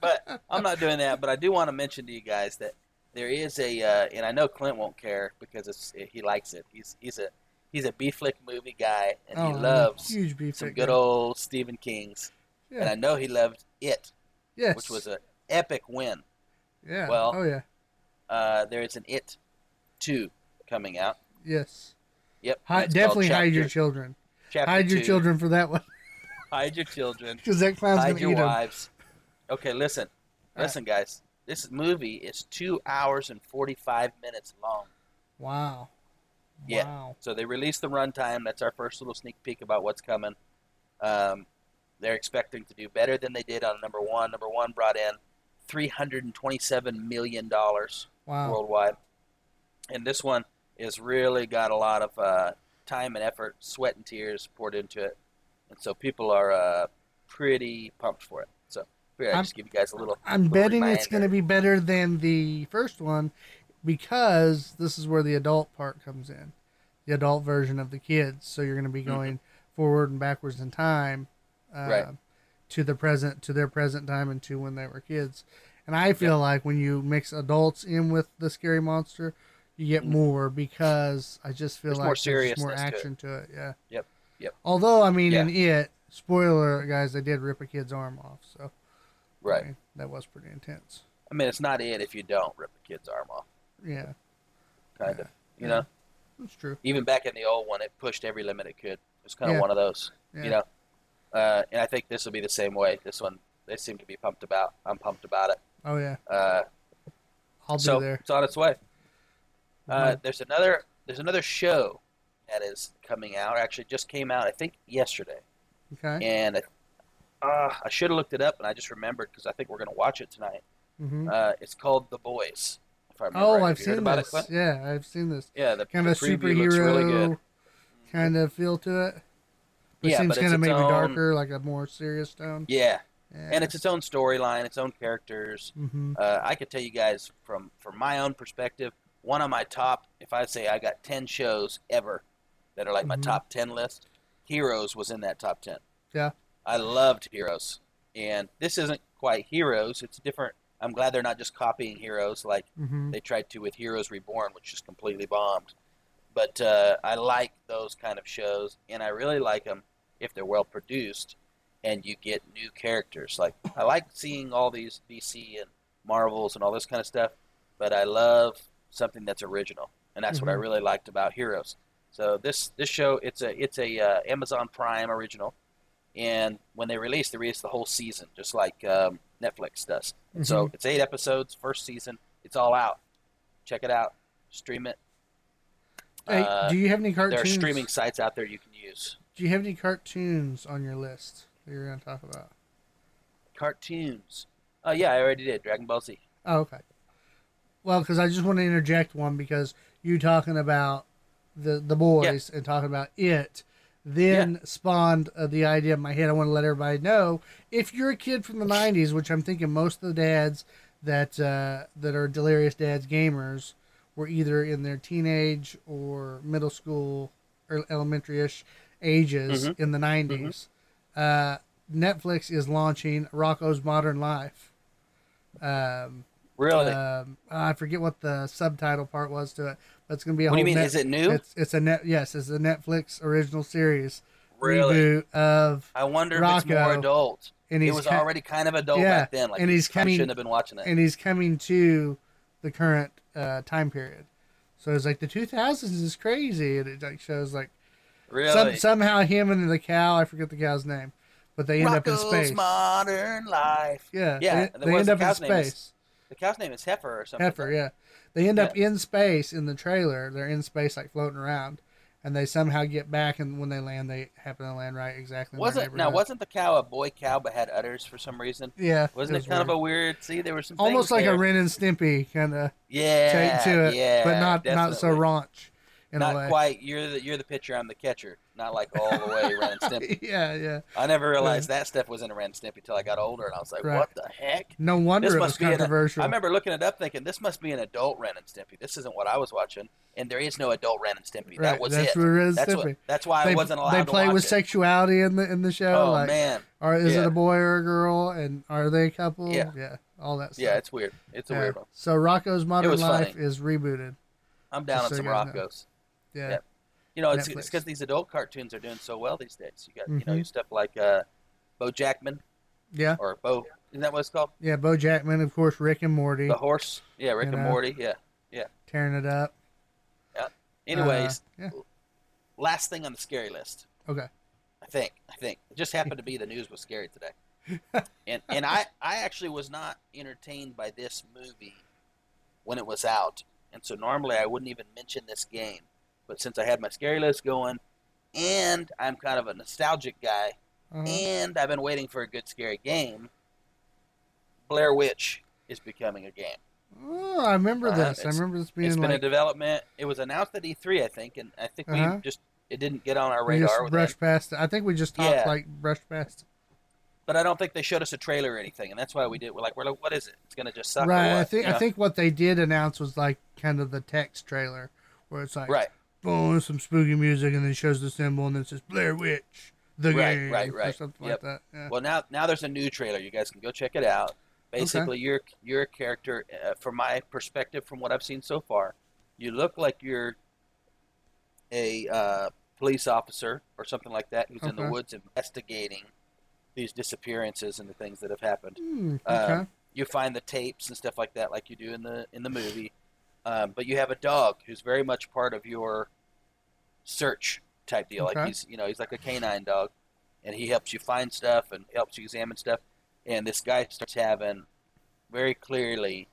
But I'm not doing that. But I do want to mention to you guys that there is a, uh, and I know Clint won't care because it's he likes it. He's he's a he's a B flick movie guy and oh, he loves huge beef some good old Stephen King's. And I know he loved it, yes. which was an epic win. yeah. well- oh yeah. Uh, there is an It two coming out. Yes. Yep, Hi, definitely called hide your children. chapter Hide your two. children for that one, Hide your children. because that clown's hide gonna your eat them. wives. Okay, listen, All right. listen, guys. This movie is two hours and forty-five minutes long. Wow. Yeah. Wow. So they released the runtime. That's our first little sneak peek about what's coming. Um, they're expecting to do better than they did on number one. Number one brought in three hundred and twenty-seven million dollars Wow. worldwide, and this one has really got a lot of uh, time and effort, sweat and tears poured into it, and so people are uh, pretty pumped for it. I I'm- just give you guys a little. I'm little betting it's going to be better than the first one because this is where the adult part comes in. The adult version of the kids. So you're going to be going forward and backwards in time uh, Mm-hmm. Right. to the present, to their present time, and to when they were kids. And I feel like when you mix adults in with the scary monster, you get more because I just feel Mm-hmm. There's like more there's more seriousness to it. action to it. Yeah. Yep, yep. Although I mean, Yeah. in it, spoiler guys, they did rip a kid's arm off. So I Right. mean, that was pretty intense. I mean, it's not it if you don't rip a kid's arm off, Yeah, kind Yeah. of. You Yeah. know, that's true. even back in the old one, it pushed every limit it could. It was kind of Yeah. one of those. You know, uh, and I think this will be the same way. This one, they seem to be pumped about. I'm pumped about it. Oh yeah, Uh, I'll be so there. it's on its way. Uh, Mhm. there's another there's another show that is coming out. Actually, just came out I think yesterday, Okay. and Uh, I should have looked it up, and I just remembered because I think we're going to watch it tonight. hmm Uh, it's called The Boys. If I remember Oh, right. I've seen this. it, yeah, I've seen this. Yeah, the Kind the of superhero really good. kind of feel to it. It Yeah, seems but it's kind of maybe own- darker, like a more serious tone. Yeah, Yeah. and it's its own storyline, its own characters. hmm Uh, I could tell you guys from from my own perspective, one of my top, if I say I got ten shows ever that are like my Mhm. top ten list, Heroes was in that top ten. Yeah. I loved Heroes, and this isn't quite Heroes. It's different. I'm glad they're not just copying Heroes like hmm they tried to with Heroes Reborn, which just completely bombed. But uh, I like those kind of shows, and I really like them if they're well produced and you get new characters. Like I like seeing all these DC and Marvels and all this kind of stuff, but I love something that's original, and that's what I Mhm. really liked about Heroes. So this this show it's a it's a uh, Amazon Prime original, and when they release, they release the whole season, just like um, Netflix does. And so it's eight episodes, first season. It's all out. Check it out. Stream it. Hey, Uh, do you have any cartoons? there are streaming sites out there you can use. Do you have any cartoons on your list that you're going to talk about? Cartoons. Oh yeah, I already did. Dragon Ball Z. Oh, okay. Well, because I just want to interject one because you talking about the the boys and talking about it, then spawned uh, the idea in my head. I want to let everybody know if you're a kid from the '90s, which I'm thinking most of the dads that uh, that are delirious dads gamers were either in their teenage or middle school or elementary-ish ages Mhm. in the '90s. Uh, Netflix is launching Rocko's Modern Life. Um, Really? um, I forget what the subtitle part was to it, but it's going to be a what do you mean? net- Is it new? It's it's a net. Yes, it's a Netflix original series really? reboot of, I wonder if it's more adult. and It was already kind of adult Yeah, back then. Like and he's coming- shouldn't have been watching it. and he's coming to the current uh, time period. So it's like the 2000s is crazy, and it like shows like really? some somehow him and the cow. I forget the cow's name, but they end up in space. Modern Life. Yeah, Yeah, they, they end up in space. The cow's name is Heffer or something. Heffer, yeah. They end up in space in the trailer. They're in space, like floating around, and they somehow get back. And when they land, they happen to land right exactly. Wasn't now? Wasn't the cow a boy cow but had udders for some reason? Yeah, Wasn't it, was kind of a weird? See, there was some almost like there. a Ren and Stimpy kind of yeah, take to it, yeah, but not not so raunch in not quite. You're the you're the pitcher. I'm the catcher. Not like all the way Ren and Stimpy. yeah, yeah. I never realized that stuff was in a Ren and Stimpy until I got older, and I was like, Right. "What the heck?" No wonder This it was must be an- controversial. I remember looking it up, thinking this must be an adult Ren and Stimpy. This isn't what I was watching, and there is no adult Ren and Stimpy. right, That was that's it. where Ren That's Stimpy. what. That's why they, I wasn't allowed they play with it. sexuality in the in the show. Oh like, man, or is it a boy or a girl? And are they a couple? Yeah. yeah, all that stuff. yeah, it's weird. It's a Yeah. weird one. So Rocko's Modern Life funny. is rebooted. I'm down Just on so some you guys know. Rocko's. Yeah. Yeah. You know, it's because these adult cartoons are doing so well these days. You got you know Mhm. stuff like uh, Bo Jackman Yeah. or Bo. Isn't that what it's called? Yeah, Bo Jackman, of course, Rick and Morty, The horse. Yeah, Rick You and know. Morty. Yeah. Yeah. Tearing it up. Yeah. Anyways, Uh, yeah. last thing on the scary list. Okay. I think. I think it just happened to be the news was scary today, and and I I actually was not entertained by this movie when it was out, and so normally I wouldn't even mention this game, but since I had my scary list going, and I'm kind of a nostalgic guy, Uh-huh. and I've been waiting for a good scary game, Blair Witch is becoming a game. Oh, I remember Uh, this. I remember this being it's been a development. It was announced at E3, I think, and I think Uh-huh. we just it didn't get on our radar. we just brushed past it. I think we just talked Yeah. like brushed past. it. But I don't think they showed us a trailer or anything, and that's why we did. We're like, we're like, what is it? It's gonna just suck. Right. I think You I think what they did announce was like kind of the text trailer where it's like Right. Boom, some spooky music, and then shows the symbol, and then it says Blair Witch, the Right, game, right, or right. something Yep. like that. Yeah. Well, now now there's a new trailer. You guys can go check it out. Basically, you're you're a character. Uh, from my perspective, from what I've seen so far, you look like you're a uh, police officer or something like that who's in the woods investigating these disappearances and the things that have happened. Um, okay. you find the tapes and stuff like that, like you do in the in the movie. Um, but you have a dog who's very much part of your search type deal. Like Okay. he's you know he's like a canine dog, and he helps you find stuff and helps you examine stuff. And this guy starts having very clearly.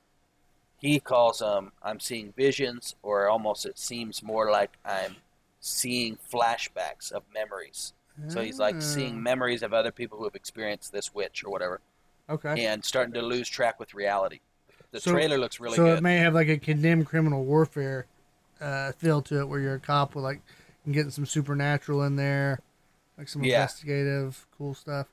He calls them I'm seeing visions, or almost it seems more like I'm seeing flashbacks of memories So he's like seeing memories of other people who have experienced this witch or whatever, Okay. and starting to lose track with reality. The So- trailer looks really so good. it may have like a condemned criminal warfare uh, feel to it, where you're a cop with like getting some supernatural in there, like some Yeah. investigative cool stuff.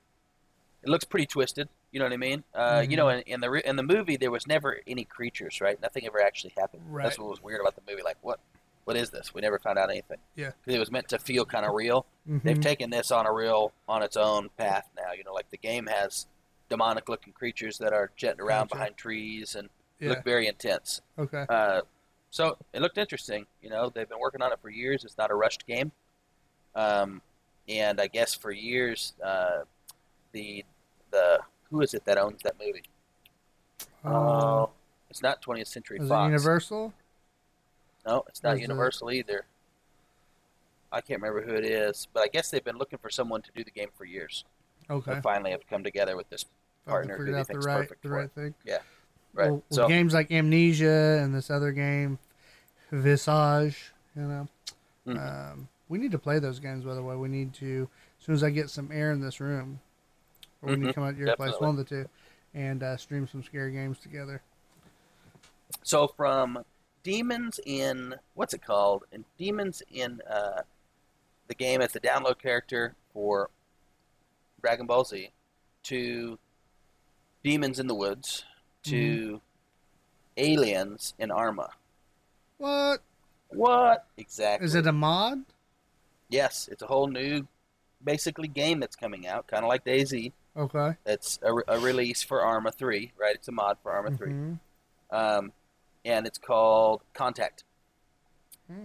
it looks pretty twisted. You know what I mean? Uh, You know, Mm-hmm. in, in the re- in the movie, there was never any creatures, right? Nothing ever actually happened. Right. That's what was weird about the movie. Like, what what is this? We never found out anything. Yeah. it was meant to feel kind of real. Mhm. They've taken this on a real on its own path now. You know, like the game has demonic looking creatures that are jetting around Gotcha. behind trees and yeah. look very intense. Okay. Uh, so it looked interesting. You know, they've been working on it for years. It's not a rushed game. Um, and I guess for years, uh, the the who is it that owns that movie? Uh, Oh, it's not 20th Century is it Fox. Universal? No, it's not is it- Universal either. I can't remember who it is, but I guess they've been looking for someone to do the game for years. Okay. They finally have come together with this partner who they out the right perfect the right thing. Right. Well, so games like Amnesia and this other game, Visage, you know, Mhm. um, we need to play those games. By the way, we need to as soon as I get some air in this room, or we need to Mhm, come out to your place, one of the two, and uh, stream some scary games together. So from Demons in what's it called? And Demons in uh, the game as the download character for Dragon Ball Z to Demons in the Woods to Aliens in Arma. What What exactly? is it? A mod? yes, it's a whole new, basically game that's coming out, kind of like DayZ. Okay. That's a, re- a release for Arma Three, right? It's a mod for Arma Three, Mhm. um, and it's called Contact.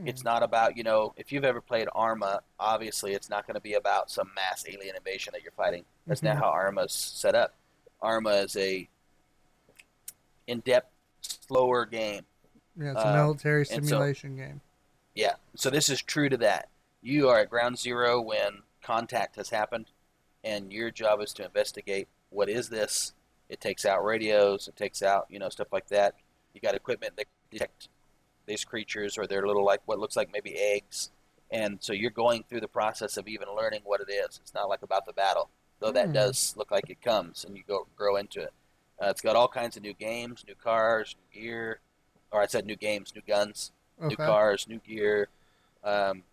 It's not about, you know, if you've ever played Arma, obviously it's not going to be about some mass alien invasion that you're fighting. That's not Mhm. how Arma's set up. Arma is a in-depth, slower game. yeah, it's a uh, military so- simulation game. Yeah. So this is true to that. You are at ground zero when contact has happened, and your job is to investigate what is this. It takes out radios. It takes out, you know, stuff like that. You got equipment that detect these creatures or they're little like what looks like maybe eggs, and so you're going through the process of even learning what it is. It's not like about the battle, though that Hmm. does look like it comes, and you go grow into it. Uh, it's got all kinds of new games, new cars, new gear, or I said new games, new guns Okay. new cars, new gear. Um,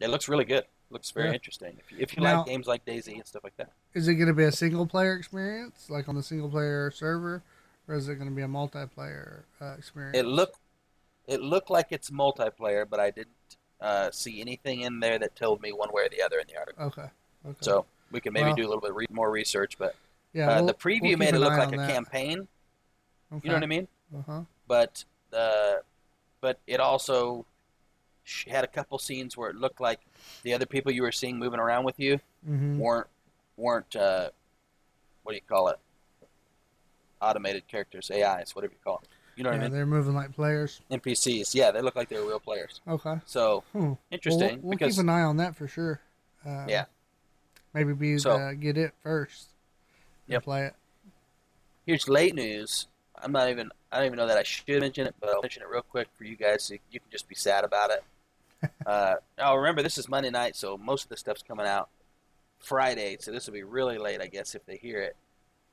it looks really good. Looks very Yeah. interesting. If you, if you Now- like games like DayZ and stuff like that, Is it going to be a single player experience, like on the single player server, or is it going to be a multiplayer uh, experience? it looked it looked like it's multiplayer, but I didn't uh, see anything in there that told me one way or the other in the article. okay. Okay. So we can maybe Well- do a little bit re- more research. But yeah, uh, we'll- the preview we'll made it look like a that. campaign. Okay. You know what I mean? Uh huh. But the but it also had a couple scenes where it looked like the other people you were seeing moving around with you Mm-hmm. weren't weren't uh, what do you call it? Automated characters, AIs, whatever you call them. You know what Yeah, I mean? they're moving like players. NPCs. Yeah, they look like they're real players. Okay. So Hmm. Interesting we'll, we'll because keep an eye on that for sure. Uh, Yeah. Maybe be So- uh, get it first. Yep. Play it. here's late news. I'm not even. I don't even know that I should mention it, but I'll mention it real quick for you guys, so you can just be sad about it. uh, now remember, this is Monday night, so most of the stuff's coming out Friday, so this will be really late, I guess, if they hear it.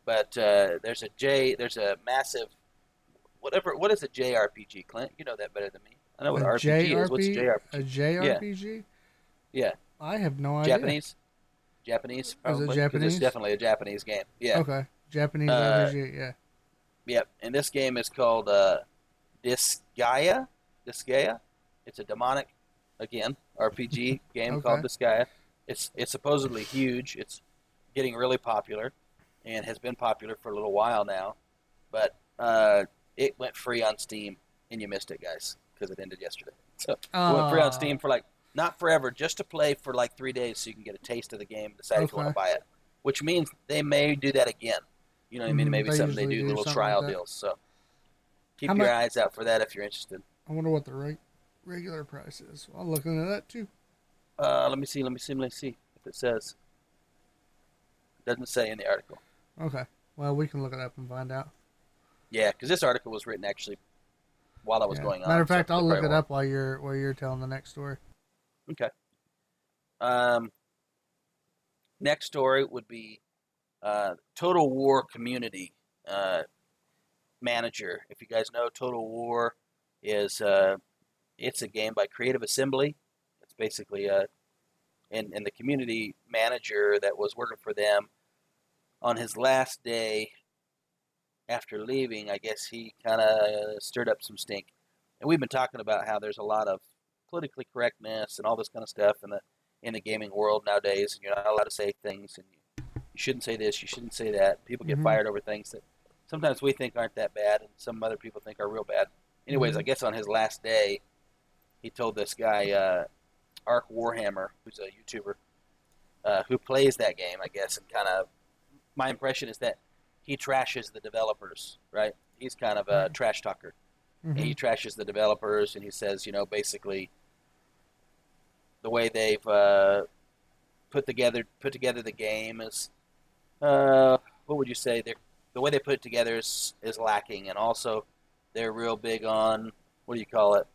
But uh, there's a J. There's a massive. Whatever. What is a JRPG, Clint? You know that better than me. I know what A RPG is. What's a JRPG? A JRPG? Yeah. I have no idea. Japanese. Japanese, probably. 'cause Japanese? It's definitely a Japanese game. Yeah. Okay. Japanese Uh, RPG. Yeah. Yep, and this game is called uh, Disgaea. Disgaea. It's a demonic, again, RPG game Okay. called Disgaea. It's it's supposedly huge. It's getting really popular, and has been popular for a little while now. But uh, it went free on Steam, and you missed it, guys, because it ended yesterday. So it went free on Steam for like not forever, just to play for like three days, so you can get a taste of the game, decide if you want to buy it. Which means they may do that again. You know what I mean? Mhm, Maybe they something they do, do little trial like deals. So keep How your mu- eyes out for that if you're interested. I wonder what the reg- regular price is. I'll look into that too. Uh, let me see. Let me see. Let me see if it says. Doesn't say in the article. Okay. Well, we can look it up and find out. Yeah, because this article was written actually while that was Yeah. going on. Matter of fact, they I'll look probably it up while you're while you're telling the next story. Okay. Um. next story would be uh, Total War Community uh, Manager. If you guys know, Total War is uh, it's a game by Creative Assembly. It's basically a and, and the community manager that was working for them on his last day after leaving, I guess he kind of stirred up some stink. And we've been talking about how there's a lot of politically correctness and all this kind of stuff in the in the gaming world nowadays, and you're not allowed to say things, and you, you shouldn't say this, you shouldn't say that. People get Mhm. fired over things that sometimes we think aren't that bad, and some other people think are real bad. Anyways, Mhm. I guess on his last day, he told this guy, uh, Arch Warhammer, who's a YouTuber, uh, who plays that game, I guess, and kind of my impression is that he trashes the developers, right? He's kind of a Mhm. trash talker. Mhm. He trashes the developers, and he says, you know, basically the way they've uh, put together put together the game is, uh, what would you say? They're, the way they put it together is is lacking, and also they're real big on what do you call it?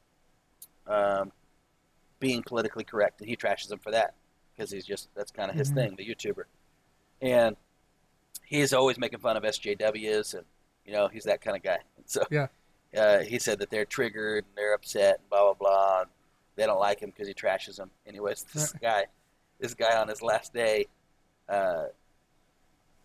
Um, being politically correct, and he trashes them for that because he's just that's kind of his Mhm. thing, the YouTuber, and he's always making fun of SJWs, and you know he's that kind of guy. So Yeah. uh, he said that they're triggered and they're upset and blah blah blah. And they don't like him because he trashes them. Anyways, this guy, this guy on his last day, uh,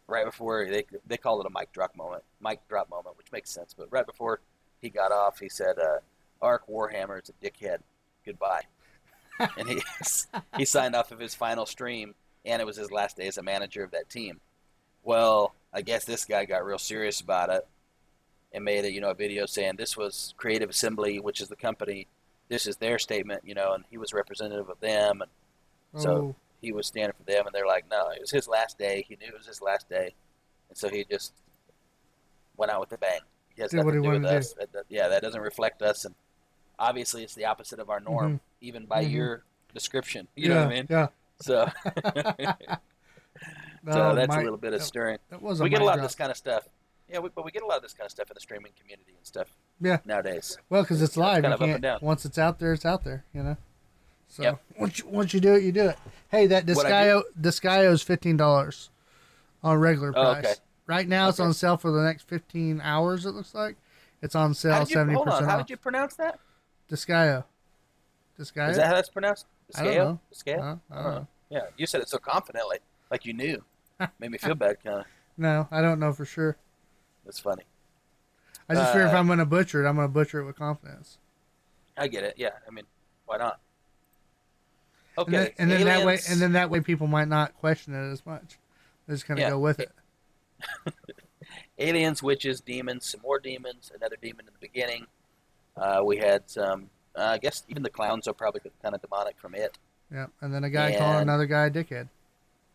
right before they they called it a mic drop moment, mic drop moment, which makes sense. But right before he got off, he said, uh, "Arch Warhammer is a dickhead. Goodbye." and he he signed off of his final stream, and it was his last day as a manager of that team. Well, I guess this guy got real serious about it and made a you know a video saying this was Creative Assembly, which is the company. This is their statement, you know, and he was representative of them, and so Oh, he was standing for them, and they're like, no, it was his last day. He knew it was his last day, and so he just went out with a bang. He has Did nothing to do with us. That- that- yeah, that doesn't reflect us, and obviously it's the opposite of our norm, even by Mhm. your description. You yeah, know what I mean? Yeah. So, No, so that's my- a little bit of that- stirring. That was We get a lot of this kind of stuff. Yeah, we, but we get a lot of this kind of stuff in the streaming community and stuff. Yeah. Nowadays. Well, because it's Yeah, it's live, kind you of up and down. Once it's out there, it's out there. You know. So Yep. once you once you do it, you do it. Hey, that Disgayo Disgayo is fifteen dollars on regular Oh, price. okay. Right now, it's on sale for the next fifteen hours. It looks like it's on sale seventy hold on. percent How off. did you pronounce that? Disgayo. Disgayo. Is that how that's pronounced? The I don't scale? know. The scale? Uh, I don't know. Yeah, you said it so confidently, like you knew. Made me feel bad, kind of. No, I don't know for sure. That's funny. I just fear if Uh, I'm going to butcher it, I'm going to butcher it with confidence. I get it. Yeah, I mean, why not? And Okay, then, and then that way, and then that way, people might not question it as much. They're just kind of Yeah. go with it. aliens, witches, demons, some more demons, another demon in the beginning. Uh, we had some. Uh, I guess even the clowns are probably kind of demonic from it. Yeah, and then a guy calling another guy a dickhead.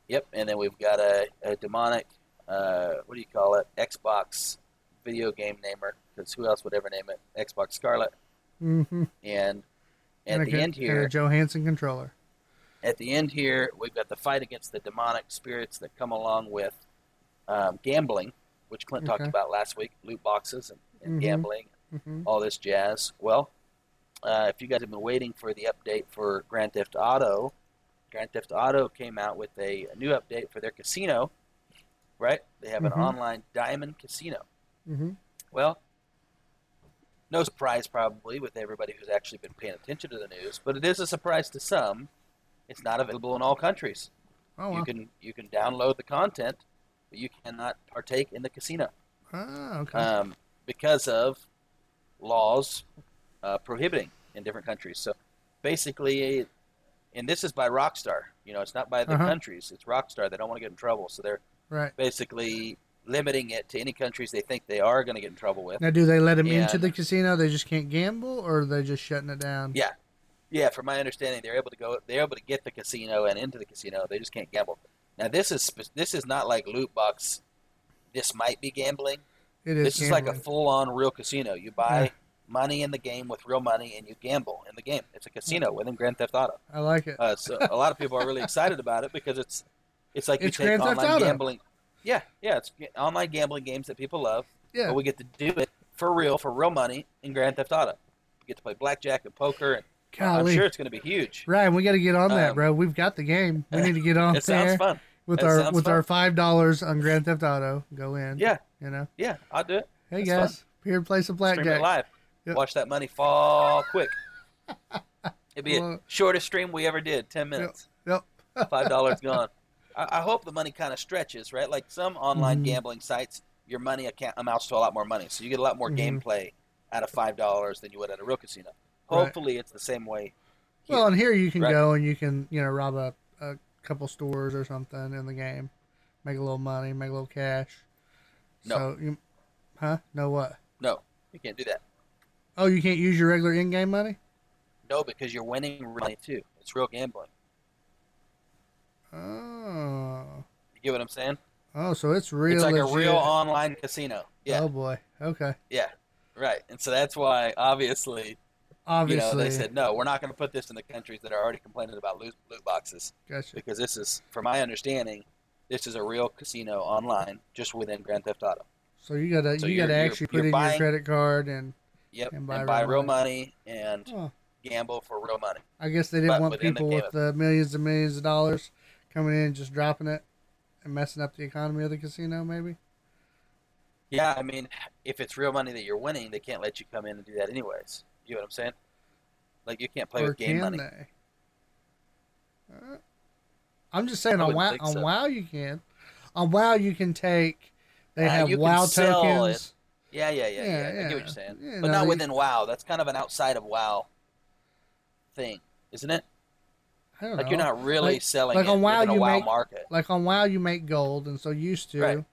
Yep, and then we've got a, a demonic. Uh, what do you call it? Xbox video game namer. Because who else would ever name it? Xbox Scarlett. Mm-hmm. And and at a, the end and a Johansson controller. at the end here, we've got the fight against the demonic spirits that come along with um, gambling, which Clint talked about last week, loot boxes and, and Mhm. gambling, hmm all this jazz. Well, uh, if you guys have been waiting for the update for Grand Theft Auto, Grand Theft Auto came out with a, a new update for their casino, right? They have Mhm. an online diamond casino. hmm Well, no surprise probably with everybody who's actually been paying attention to the news, but it is a surprise to some. It's not available in all countries. Oh, You can you can download the content, but you cannot partake in the casino Ah, okay. um, because of laws uh, prohibiting in different countries. So basically, and this is by Rockstar. You know, it's not by the Uh-huh. countries. It's Rockstar. They don't want to get in trouble, so they're right. basically limiting it to any countries they think they are going to get in trouble with. Now, do they let him into the casino? They just can't gamble, or are they just shutting it down? Yeah. Yeah, from my understanding, they're able to go. They're able to get the casino and into the casino. They just can't gamble. Now, this is this is not like loot box. This might be gambling. it is. This is like a full-on real casino. You buy Yeah. Money in the game with real money, and you gamble in the game. It's a casino within Grand Theft Auto. I like it. Uh, so a lot of people are really excited about it because it's it's like you It's take Grand Theft online Auto. gambling. Yeah, yeah, it's online gambling games that people love. yeah. But we get to do it for real, for real money in Grand Theft Auto. We get to play blackjack and poker, and I'm sure it's going to be huge. Ryan, we got to get on that, Um, bro. We've got the game. We need to get on It there. sounds fun. with That our with fun. our five dollars on Grand Theft Auto. Go in. Yeah, You know. yeah, I'll do it. Hey That's guys, here to play some Stream it blackjack. live. Yep. Watch that money fall quick. It'd be the shortest stream we ever did. Ten minutes. Yep. Five dollars gone. I, I hope the money kind of stretches, right? Like some online Mhm. gambling sites, your money account amounts to a lot more money, so you get a lot more Mhm. gameplay out of five dollars than you would at a real casino. Right. Hopefully, it's the same way. here. Well, and here you can Right. go and you can you know rob a, a couple stores or something in the game, make a little money, make a little cash. No. So you, huh? No what? no, you can't do that. Oh, you can't use your regular in-game money. No, because you're winning real money too. It's real gambling. Oh. You get what I'm saying? Oh, so it's real. it's like a real online casino. Yeah, Oh boy. Okay. yeah, right. And so that's why, obviously, Obviously. you know, they said no, we're not going to put this in the countries that are already complaining about loot, loot boxes Gotcha. because this is, from my understanding, this is a real casino online just within Grand Theft Auto. So you gotta So you gotta actually put in buying- your credit card and. Yep, And and buy buy, real money. money and Oh, gamble for real money. I guess they didn't But want within the people with uh, millions and millions of dollars coming in and just dropping it and messing up the economy of the casino. Maybe. Yeah, I mean, if it's real money that you're winning, they can't let you come in and do that anyways. You know what I'm saying? Like you can't play or with game can money. they? Uh, I'm just saying on WoW, on so. WoW you can. On WoW you can take. They Uh, have WoW tokens. Yeah, yeah, yeah, yeah. Yeah, I get what you're saying, Yeah, but no, not they- within WoW. That's kind of an outside of WoW thing, isn't it? I don't Like know. you're not really Like- selling like on WoW you WoW make- market. like on WoW you make gold, and so used to Right.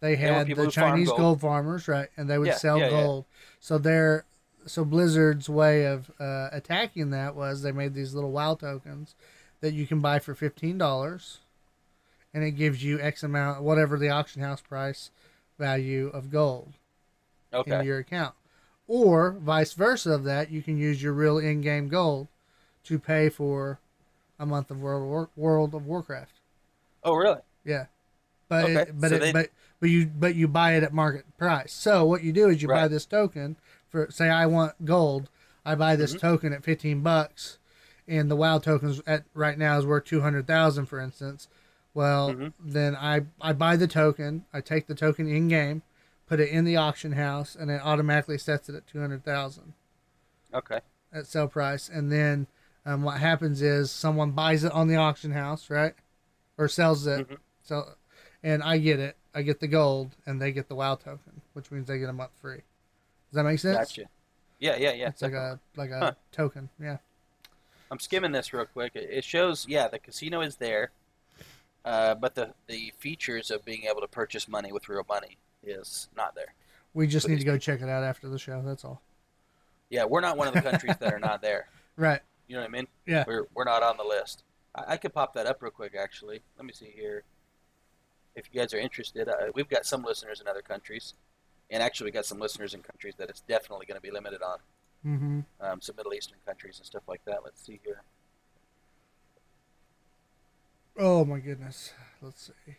they had the Chinese gold. gold. farmers, right? And they would Yeah, sell yeah, yeah. gold. So their so Blizzard's way of uh, attacking that was they made these little WoW tokens that you can buy for fifteen dollars, and it gives you X amount, whatever the auction house price value of gold Okay. in your account. Or vice versa of that, you can use your real in-game gold to pay for a month of World of War- World of Warcraft. Oh, really? Yeah, but Okay, it, but so it, they- but but you but you buy it at market price. So what you do is you buy this token for say I want gold. I buy this Mhm. token at fifteen bucks, and the WoW tokens at right now is worth two hundred thousand, for instance. Well, Mhm. then I I buy the token. I take the token in game, put it in the auction house, and it automatically sets it at two hundred thousand Okay. at sell price. And then um, what happens is someone buys it on the auction house, right, or sells it. Mhm. So, and I get it. I get the gold, and they get the WoW token, which means they get a month free. Does that make sense? Gotcha. Yeah, yeah, yeah. It's like a like a Huh. token. Yeah. I'm skimming this real quick. It it shows, yeah, the casino is there, uh, but the the features of being able to purchase money with real money is not there. We just need to go check it out after the show. That's all. Yeah, we're not one of the countries that are not there. Right. You know what I mean? Yeah. We're we're not on the list. I, I could pop that up real quick, actually. Let me see here. If you guys are interested, uh, we've got some listeners in other countries, and actually, we got some listeners in countries that it's definitely going to be limited on. Mm-hmm. Um, some Middle Eastern countries and stuff like that. Let's see here. Oh my goodness. Let's see.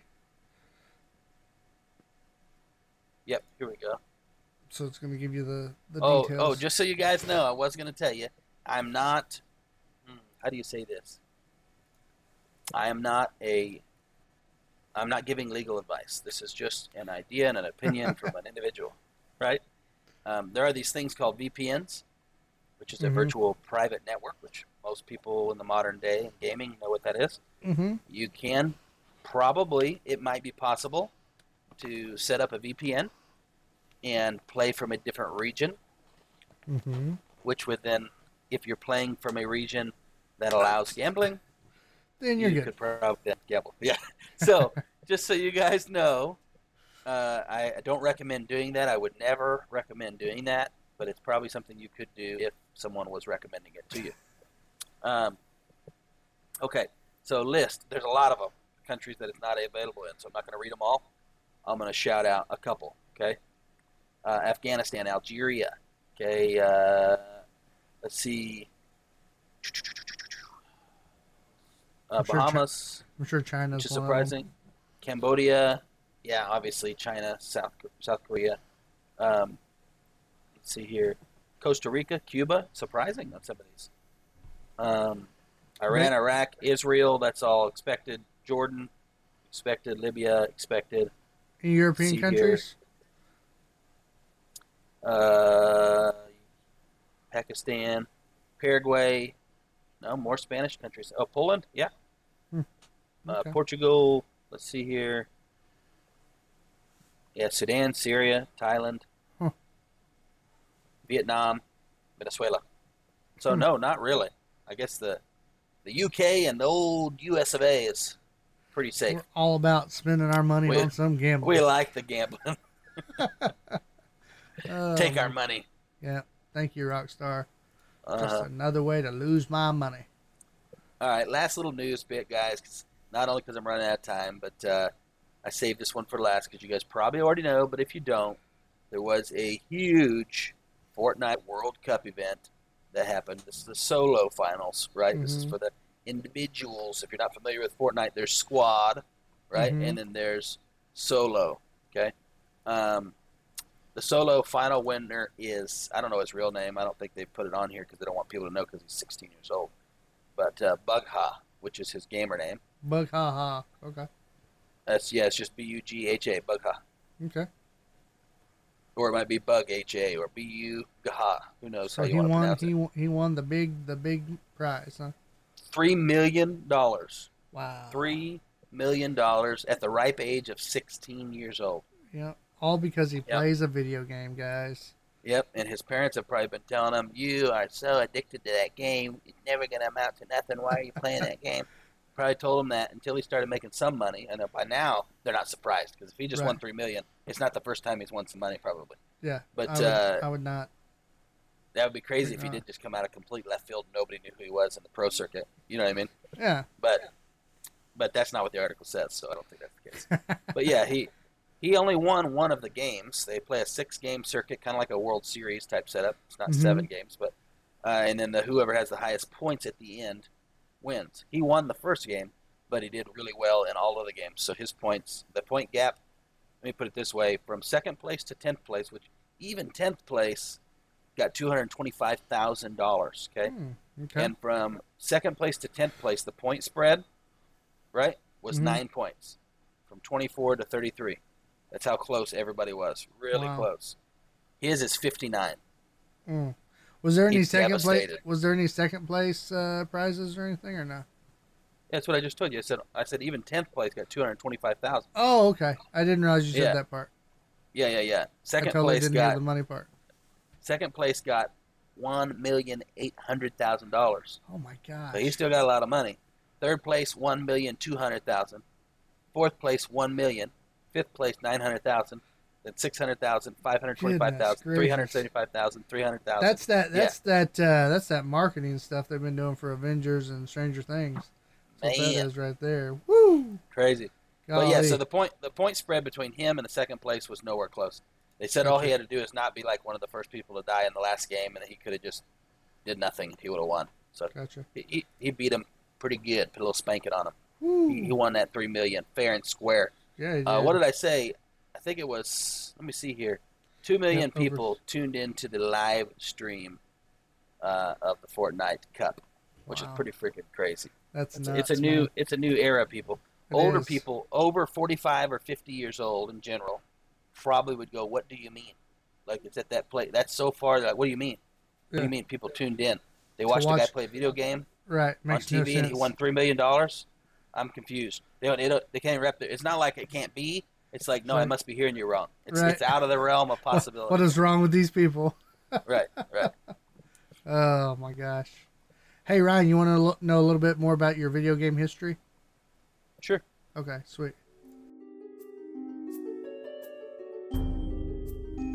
Yep, here we go. So it's going to give you the the oh, details. oh, just so you guys know, I was going to tell you, I'm not. hmm, How do you say this? I am not a. I'm not giving legal advice. This is just an idea and an opinion from an individual, right? Um, there are these things called VPNs, which is a Mhm. virtual private network, which most people in the modern day in gaming know what that is. Mm-hmm. You can probably, it might be possible to set up a VPN and play from a different region Mm-hmm. which would then, if you're playing from a region that allows gambling, Then you're you good. could probably gamble. Yeah. So just so you guys know, uh, I, I don't recommend doing that. I would never recommend doing that, but it's probably something you could do if someone was recommending it to you. Um, okay. So list. There's a lot of them. Countries that it's not available in. So I'm not going to read them all. I'm going to shout out a couple. Okay. Uh, Afghanistan, Algeria. Okay. Uh, let's see. Uh, I'm sure Bahamas, I'm sure China's which is surprising. Cambodia, yeah, obviously China, South South Korea. Um, let's see here, Costa Rica, Cuba, surprising on some of these. Um, Iran, Iraq, Israel, that's all expected. Jordan, expected. Libya expected. In European See here. countries? Uh, Pakistan, Paraguay. No more Spanish countries. Oh, Poland. Yeah. Uh, Okay. Portugal. Let's see here. Yeah, Sudan, Syria, Thailand, Huh. Vietnam, Venezuela. So Hmm. no, not really. I guess the the UK and the old US of A is pretty safe. We're all about spending our money We- on some gambling. We like the gambling. Oh, Take our money. Yeah. Thank you, Rockstar. Just Uh, another way to lose my money. all right, last little news bit, guys. 'cause- not only because I'm running out of time, but uh, I saved this one for last because you guys probably already know. But if you don't, there was a huge Fortnite World Cup event that happened. This is the solo finals, right? This is Mhm. for the individuals. If you're not familiar with Fortnite, there's squad, right? Mhm. And then there's solo. Okay. Um, the solo final winner is I don't know his real name. I don't think they put it on here because they don't want people to know because he's 16 years old. But uh, Bugha, which is his gamer name. Bug ha ha. Okay. That's yeah, it's just B U G H A Bugha, Okay. or it might be Bug H A or B U Gaha. Who knows So how you he want to won pronounce he it? he won the big the big prize, huh? Three million dollars. Wow. Three million dollars at the ripe age of 16 years old. Yeah. All because he plays a video game, guys. Yep, and his parents have probably been telling him, "You are so addicted to that game, it's never gonna amount to nothing. Why are you playing that game?" Probably told him that until he started making some money, and by now they're not surprised because if he just won three million, it's not the first time he's won some money, probably. Yeah. But, I would, uh, I would not. That would be crazy if he did just come out of complete left field. and Nobody knew who he was in the pro circuit. You know what I mean? Yeah. But but that's not what the article says, so I don't think that's the case. but yeah, he he only won one of the games. They play a six game circuit, kind of like a World Series type setup. It's not Mhm. seven games, but uh, and then the whoever has the highest points at the end wins. He won the first game, but he did really well in all of the games. So his points, the point gap. Let me put it this way: from second place to tenth place, which even tenth place got two hundred twenty-five thousand dollars. Okay. Hmm, okay. And from second place to tenth place, the point spread, right, was Mhm. nine points, from twenty-four to thirty-three. That's how close everybody was. Really Wow. close. His is fifty-nine. Mm. Was there any He's second place? Was there any second place uh, prizes or anything or no? That's what I just told you. I said I said even tenth place got two hundred twenty-five thousand. Oh, okay. I didn't realize you said Yeah. that part. Yeah, yeah, yeah. Second I totally place didn't hear got the money part. Second place got one million eight hundred thousand dollars. Oh my god! So he still got a lot of money. Third place, one million two hundred thousand. Fourth place, one million. Fifth place, nine hundred thousand. Then six hundred thousand, five hundred twenty-five thousand, three hundred seventy-five thousand, three hundred thousand. That's that. Yeah. That's that. Uh, that's that marketing stuff they've been doing for Avengers and Stranger Things. That's what that is right there. Woo! crazy. But yeah, so the point the point spread between him and the second place was nowhere close. They said all he had to do is not be like one of the first people to die in the last game, and he could have just did nothing. He would have won. So Gotcha. he, he, beat him pretty good. Put a little spanking on him. He, he won that three million fair and square. yeah. Uh, what did I say? I think it was. Let me see here. Two million Yeah, over- people tuned into the live stream uh, of the Fortnite Cup, which Wow. is pretty freaking crazy. That's It's, nuts, it's a new man. it's a new era, people. It Older is. people, over forty five or fifty years old in general, probably would go, "What do you mean?" Like it's at that play. That's so far. Like, what do you mean? What do you mean? People tuned in. They watched a guy play a video game Right. on Makes no TV and he won three million dollars. I'm confused. They don't, they don't. They can't wrap their. It's not like it can't be. It's like no, I must be hearing you wrong. It's Right. it's out of the realm of possibility. what is wrong with these people? right, right. Oh my gosh. Hey Ryan, you want to know a little bit more about your video game history? Sure. Okay, sweet.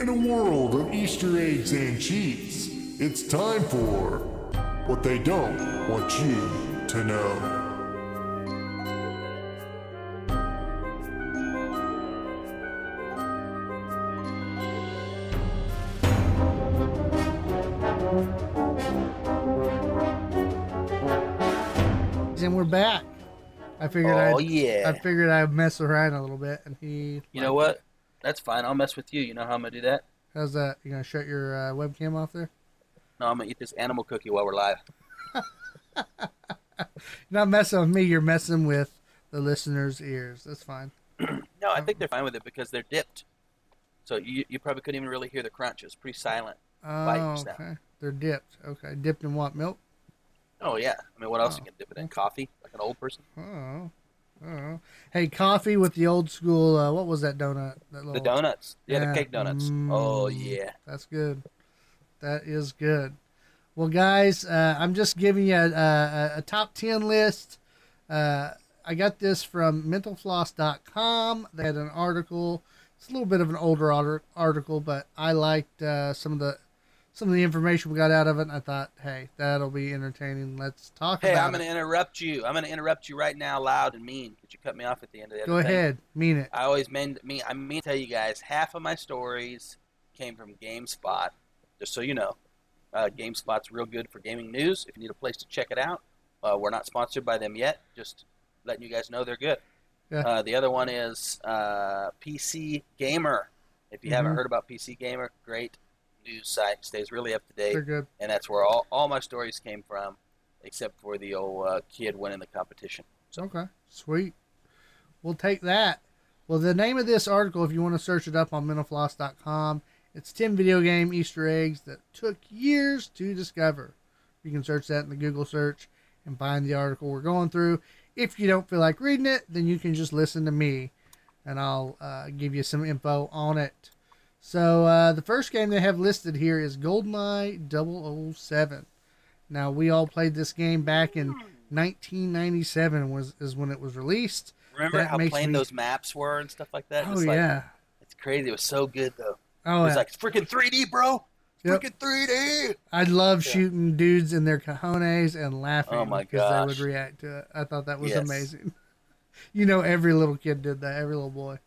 In a world of Easter eggs and cheats, it's time for what they don't want you to know. And we're back. I figured Oh I'd, yeah. I figured I'd mess with Ryan a little bit, and he. You know what? That's fine. I'll mess with you. You know how I'm gonna do that? How's that? You gonna shut your uh, webcam off there? No, I'm gonna eat this animal cookie while we're live. You're not messing with me. You're messing with the listeners' ears. That's fine. No, I think they're fine with it because they're dipped. So you, you probably couldn't even really hear the crunch. It was pretty silent. Oh, okay. They're dipped. Okay, dipped in what milk? Oh yeah. I mean, what else Oh. you can dip it in? Coffee, like an old person. Oh, oh. Hey, coffee with the old school. Uh, what was that donut? That little, The donuts. Yeah, Yeah. the cake donuts. Oh Mm. yeah. That's good. That is good. Well, guys, uh, I'm just giving you a, a, a top 10 list. Uh, I got this from mentalfloss.com. They had an article. It's a little bit of an older article, but I liked uh, some of the some of the information we got out of it. And I thought, hey, that'll be entertaining. Let's talk Hey, about I'm going to interrupt you. I'm going to interrupt you right now, loud and mean, because you cut me off at the end of the Go thing. ahead. Mean it. I always mean, mean I mean to tell you guys, half of my stories came from GameSpot. Just so you know, uh, GameSpot's real good for gaming news. If you need a place to check it out, uh, we're not sponsored by them yet. Just letting you guys know they're good. Yeah. Uh, the other one is uh, PC Gamer. If you haven't Mhm. heard about PC Gamer, great news site. Stays really up to date They're good. and that's where all, all my stories came from, except for the old uh, kid winning the competition. Okay, sweet. We'll take that. Well, the name of this article, if you want to search it up on mentalfloss.com, it's 10 video game Easter eggs that took years to discover. You can search that in the Google search and find the article we're going through. If you don't feel like reading it, then you can just listen to me and I'll uh, give you some info on it. So, uh, the first game they have listed here is GoldenEye 007. Now, we all played this game back in 1997 was is when it was released. Remember That how plain me- those maps were and stuff like that? Oh It's like, yeah. it's crazy. It was so good though. Oh, it was yeah. like freaking 3D, bro. Yep. Freaking 3D. I love Yeah. shooting dudes in their cojones and laughing Oh, because they would react to it. I thought that was Yes. amazing. you know, every little kid did that. Every little boy.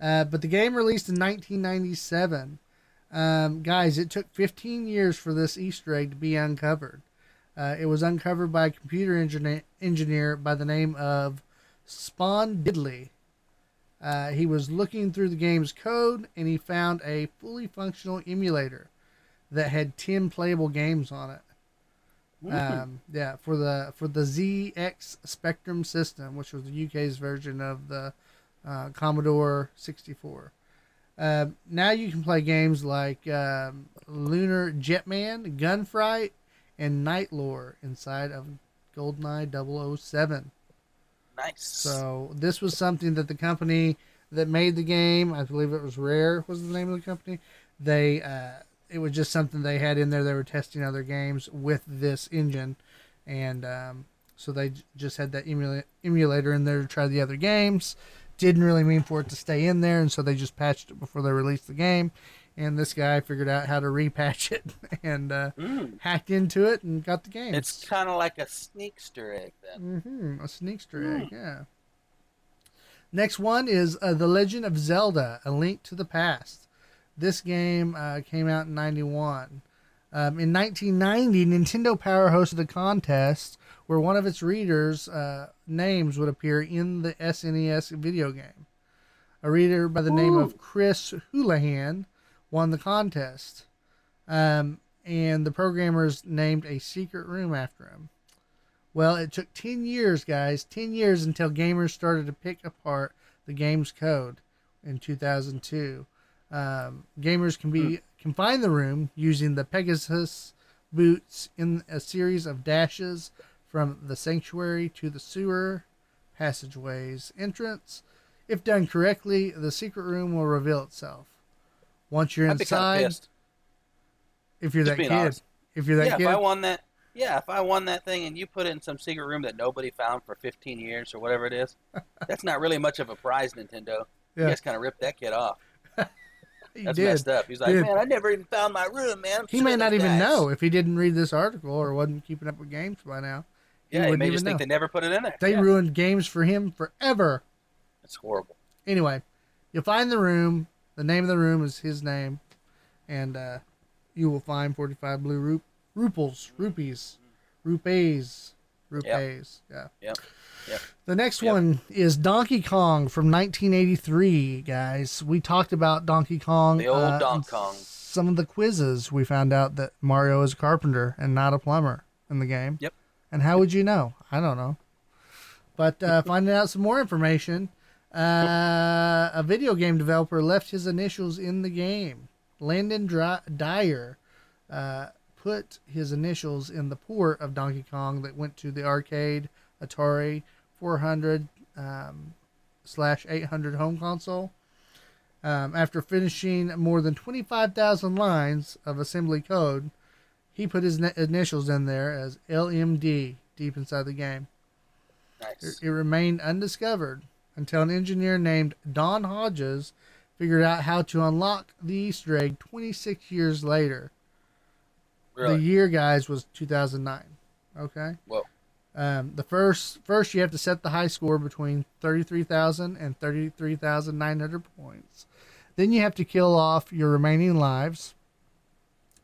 Uh, but the game released in 1997. Um, guys, it took 15 years for this Easter egg to be uncovered. Uh, it was uncovered by a computer engineer, engineer by the name of Sean Riddle. Uh, he was looking through the game's code and he found a fully functional emulator that had 10 playable games on it. Um, yeah, for the for the ZX Spectrum system, which was the UK's version of the uh, Commodore 64. Um, now you can play games like um, Lunar Jetman, Gunfight, and Knight Lore inside of GoldenEye 007. nice. So this was something that the company that made the game, I believe it was Rare, was the name of the company. They uh, it was just something they had in there. They were testing other games with this engine, and um, so they just had that emula- emulator in there to try the other games. Didn't really mean for it to stay in there, and so they just patched it before they released the game. And this guy figured out how to repatch it and uh, Mm. hacked into it and got the game. It's kind of like a sneakster egg then. Mm-hmm. A sneakster egg, yeah. Next one is uh, The Legend of Zelda: A Link to the Past. This game uh, came out in '91. Um, in 1990, Nintendo Power hosted a contest where one of its readers' uh, names would appear in the SNES video game. A reader by the name of Chris Houlihan won the contest, um, and the programmers named a secret room after him. Well, it took 10 years, guys, 10 years until gamers started to pick apart the game's code in 2002. Um, gamers can be can find the room using the Pegasus boots in a series of dashes from the sanctuary to the sewer passageways entrance. If done correctly, the secret room will reveal itself. Once you're I'd inside, if you're Just that kid, honest. if you're that Yeah, kid, if I won that, yeah, if I won that thing and you put it in some secret room that nobody found for 15 years or whatever it is, that's not really much of a prize, Nintendo. You Yeah. guys kind of ripped that kid off. He That's did. messed up. He's like, Did. man, I never even found my room, man. I'm He may not even guys." know if he didn't read this article or wasn't keeping up with games by now. He Yeah, he may even just know. think they never put it in there. They yeah. ruined games for him forever. It's horrible. Anyway, you'll find the room. The name of the room is his name, and uh, you will find forty-five blue rup- ruples, rupees, rupees, rupees. Yeah. Yep. Yep. The next Yep. one is Donkey Kong from 1983, guys. We talked about Donkey Kong. The old uh, Donkey Kong. Some of the quizzes we found out that Mario is a carpenter and not a plumber in the game. Yep. And how would you know? I don't know. But uh, finding out some more information, uh, a video game developer left his initials in the game. Landon Dry- Dyer uh, put his initials in the port of Donkey Kong that went to the arcade Atari 400 um, slash 800 home console. Um, after finishing more than 25,000 lines of assembly code, he put his initials in there as LMD deep inside the game. It, Nice. it remained undiscovered until an engineer named Don Hodges figured out how to unlock the Easter egg 26 years later. Really? The year, guys, was 2009. Okay. Whoa. Um, the first first you have to set the high score between 33,000 and 33,900 points. Then you have to kill off your remaining lives,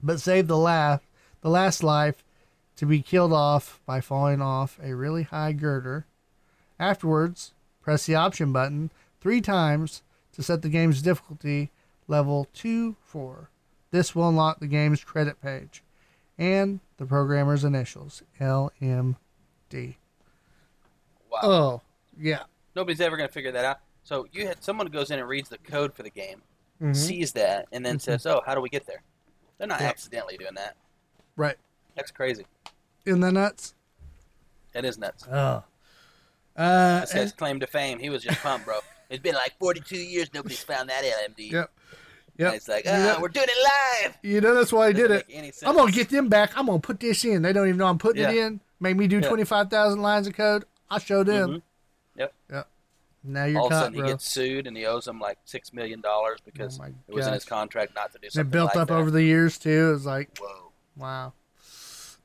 but save the last the last life to be killed off by falling off a really high girder. Afterwards, press the option button three times to set the game's difficulty level 2 4. This will unlock the game's credit page and the programmer's initials LMD. Wow. Oh, yeah. Nobody's ever going to figure that out. So you had someone goes in and reads the code for the game, Mhm. sees that, and then says, "Oh, how do we get there?" They're not Yep. accidentally doing that. Right. That's crazy. In the nuts? That is nuts. Oh. Uh, That's his claim to fame. He was just pumped, bro. It's been like 42 years nobody's found that LMD. Yep. And Yep. it's like, ah, we're doing it live. You know that's why I did it. make any sense. I'm gonna get them back. I'm gonna put this in. They don't even know I'm putting it in. Make me do Yeah. 25,000 lines of code. I showed him. Mhm. Yep. Yep. Now you're All of a sudden, he bro. gets sued and he owes them like six million dollars because Oh it was in his contract not to do It built like up that. over the years too. It's like Whoa. wow.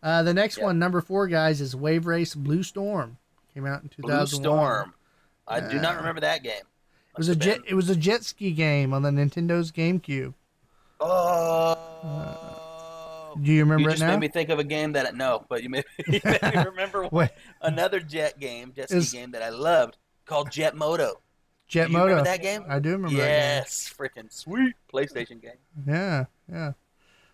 Uh, the next Yeah. one, number four, guys, is Wave Race Blue Storm. Came out in 2001. Blue Storm. I do not remember that game. It was a jet. It was a jet ski game on the Nintendo's GameCube. Oh. Do you remember you it just now? made me think of a game that no, but you made, you made me remember another jet game, jet ski Is- game that I loved called Jet Moto. Jet Do you Moto. remember that game? I do remember that. yes, freaking sweet PlayStation game. game. Yeah, yeah.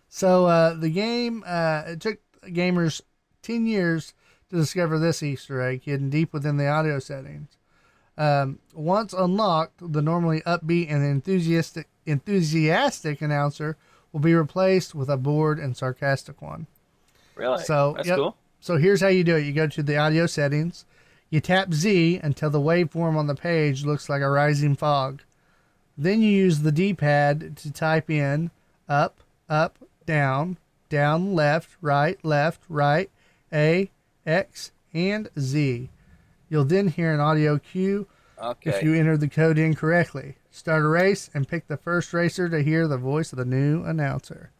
So uh, the game uh, it took gamers ten years to discover this Easter egg hidden deep within the audio settings. Um, once unlocked, the normally upbeat and enthusiastic enthusiastic announcer will be replaced with a bored and sarcastic one. Really? So, that's yep. cool. So here's how you do it. You go to the audio settings, you tap Z until the waveform on the page looks like a rising fog. Then you use the D-pad to type in up, up, down, down, left, right, left, right, A, X, and Z. You'll then hear an audio cue Okay. if you enter the code incorrectly. Start a race and pick the first racer to hear the voice of the new announcer.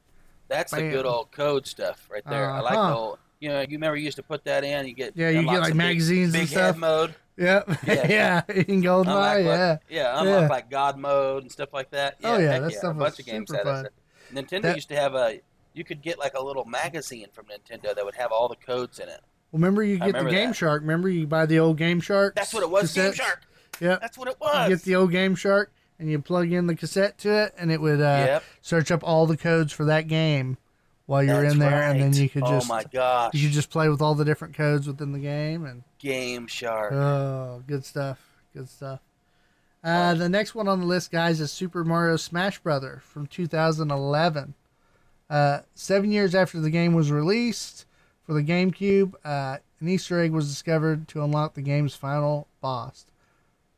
That's the good old code stuff right there. I like the Uh-huh. old. You know, you remember you used to put that in. You get Yeah, you get, like, some big- magazines and big stuff. head mode. Yep. Yeah. Yeah. in GoldenEye, Unlock yeah. like, yeah, unlock Yeah. like God mode and stuff like that. Oh, yeah, that yeah. stuff a was bunch of games had. Nintendo That- used to have a. You could get like a little magazine from Nintendo that would have all the codes in it. Well, remember you I get the Game that. Shark. Remember you buy the old Game Shark. That's what it was. Game? Shark. Yep. That's what it You was. get the old Game Shark and you plug in the cassette to it, and it would uh, Yep. search up all the codes for that game while you're That's in there, and then you could just Oh my gosh. you could just play with all the different codes within the game, and Game Shark. oh, good stuff, good stuff. Uh, the next one on the list, guys, is Super Mario Smash Brother from 2011. Uh, seven years after the game was released for the GameCube, uh, an Easter egg was discovered to unlock the game's final boss,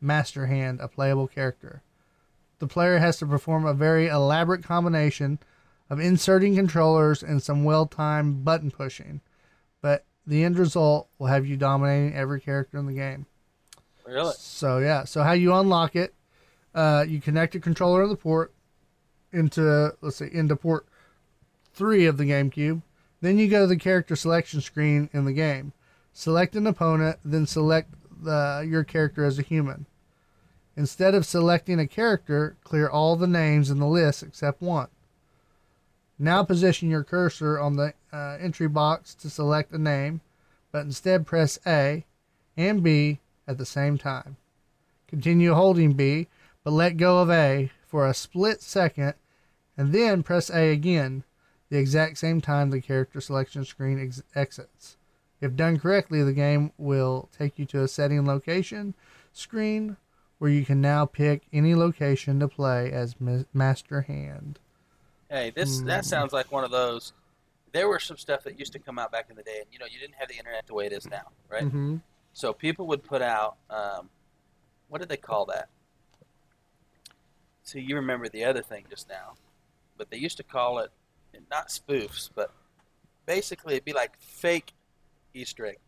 Master Hand, a playable character. The player has to perform a very elaborate combination of inserting controllers and some well timed button pushing, but the end result will have you dominating every character in the game. really? So yeah, so how you unlock it? Uh, you connect a controller in the port into let's see, into port three of the GameCube. Then you go to the character selection screen in the game. Select an opponent, then select the, your character as a human. Instead of selecting a character, clear all the names in the list except one. Now position your cursor on the uh, entry box to select a name, but instead press A and B at the same time. Continue holding B, but let go of A for a split second, and then press A again, the exact same time the character selection screen ex- exits. If done correctly, the game will take you to a setting location screen where you can now pick any location to play as ma- Master Hand. Hey, this Hmm. that sounds like one of those. There were some stuff that used to come out back in the day, and you know, you didn't have the internet the way it is now, right? Mm-hmm. So people would put out, um, what did they call that? See, you remember the other thing just now, but they used to call it not spoofs, but basically it'd be like fake Easter egg,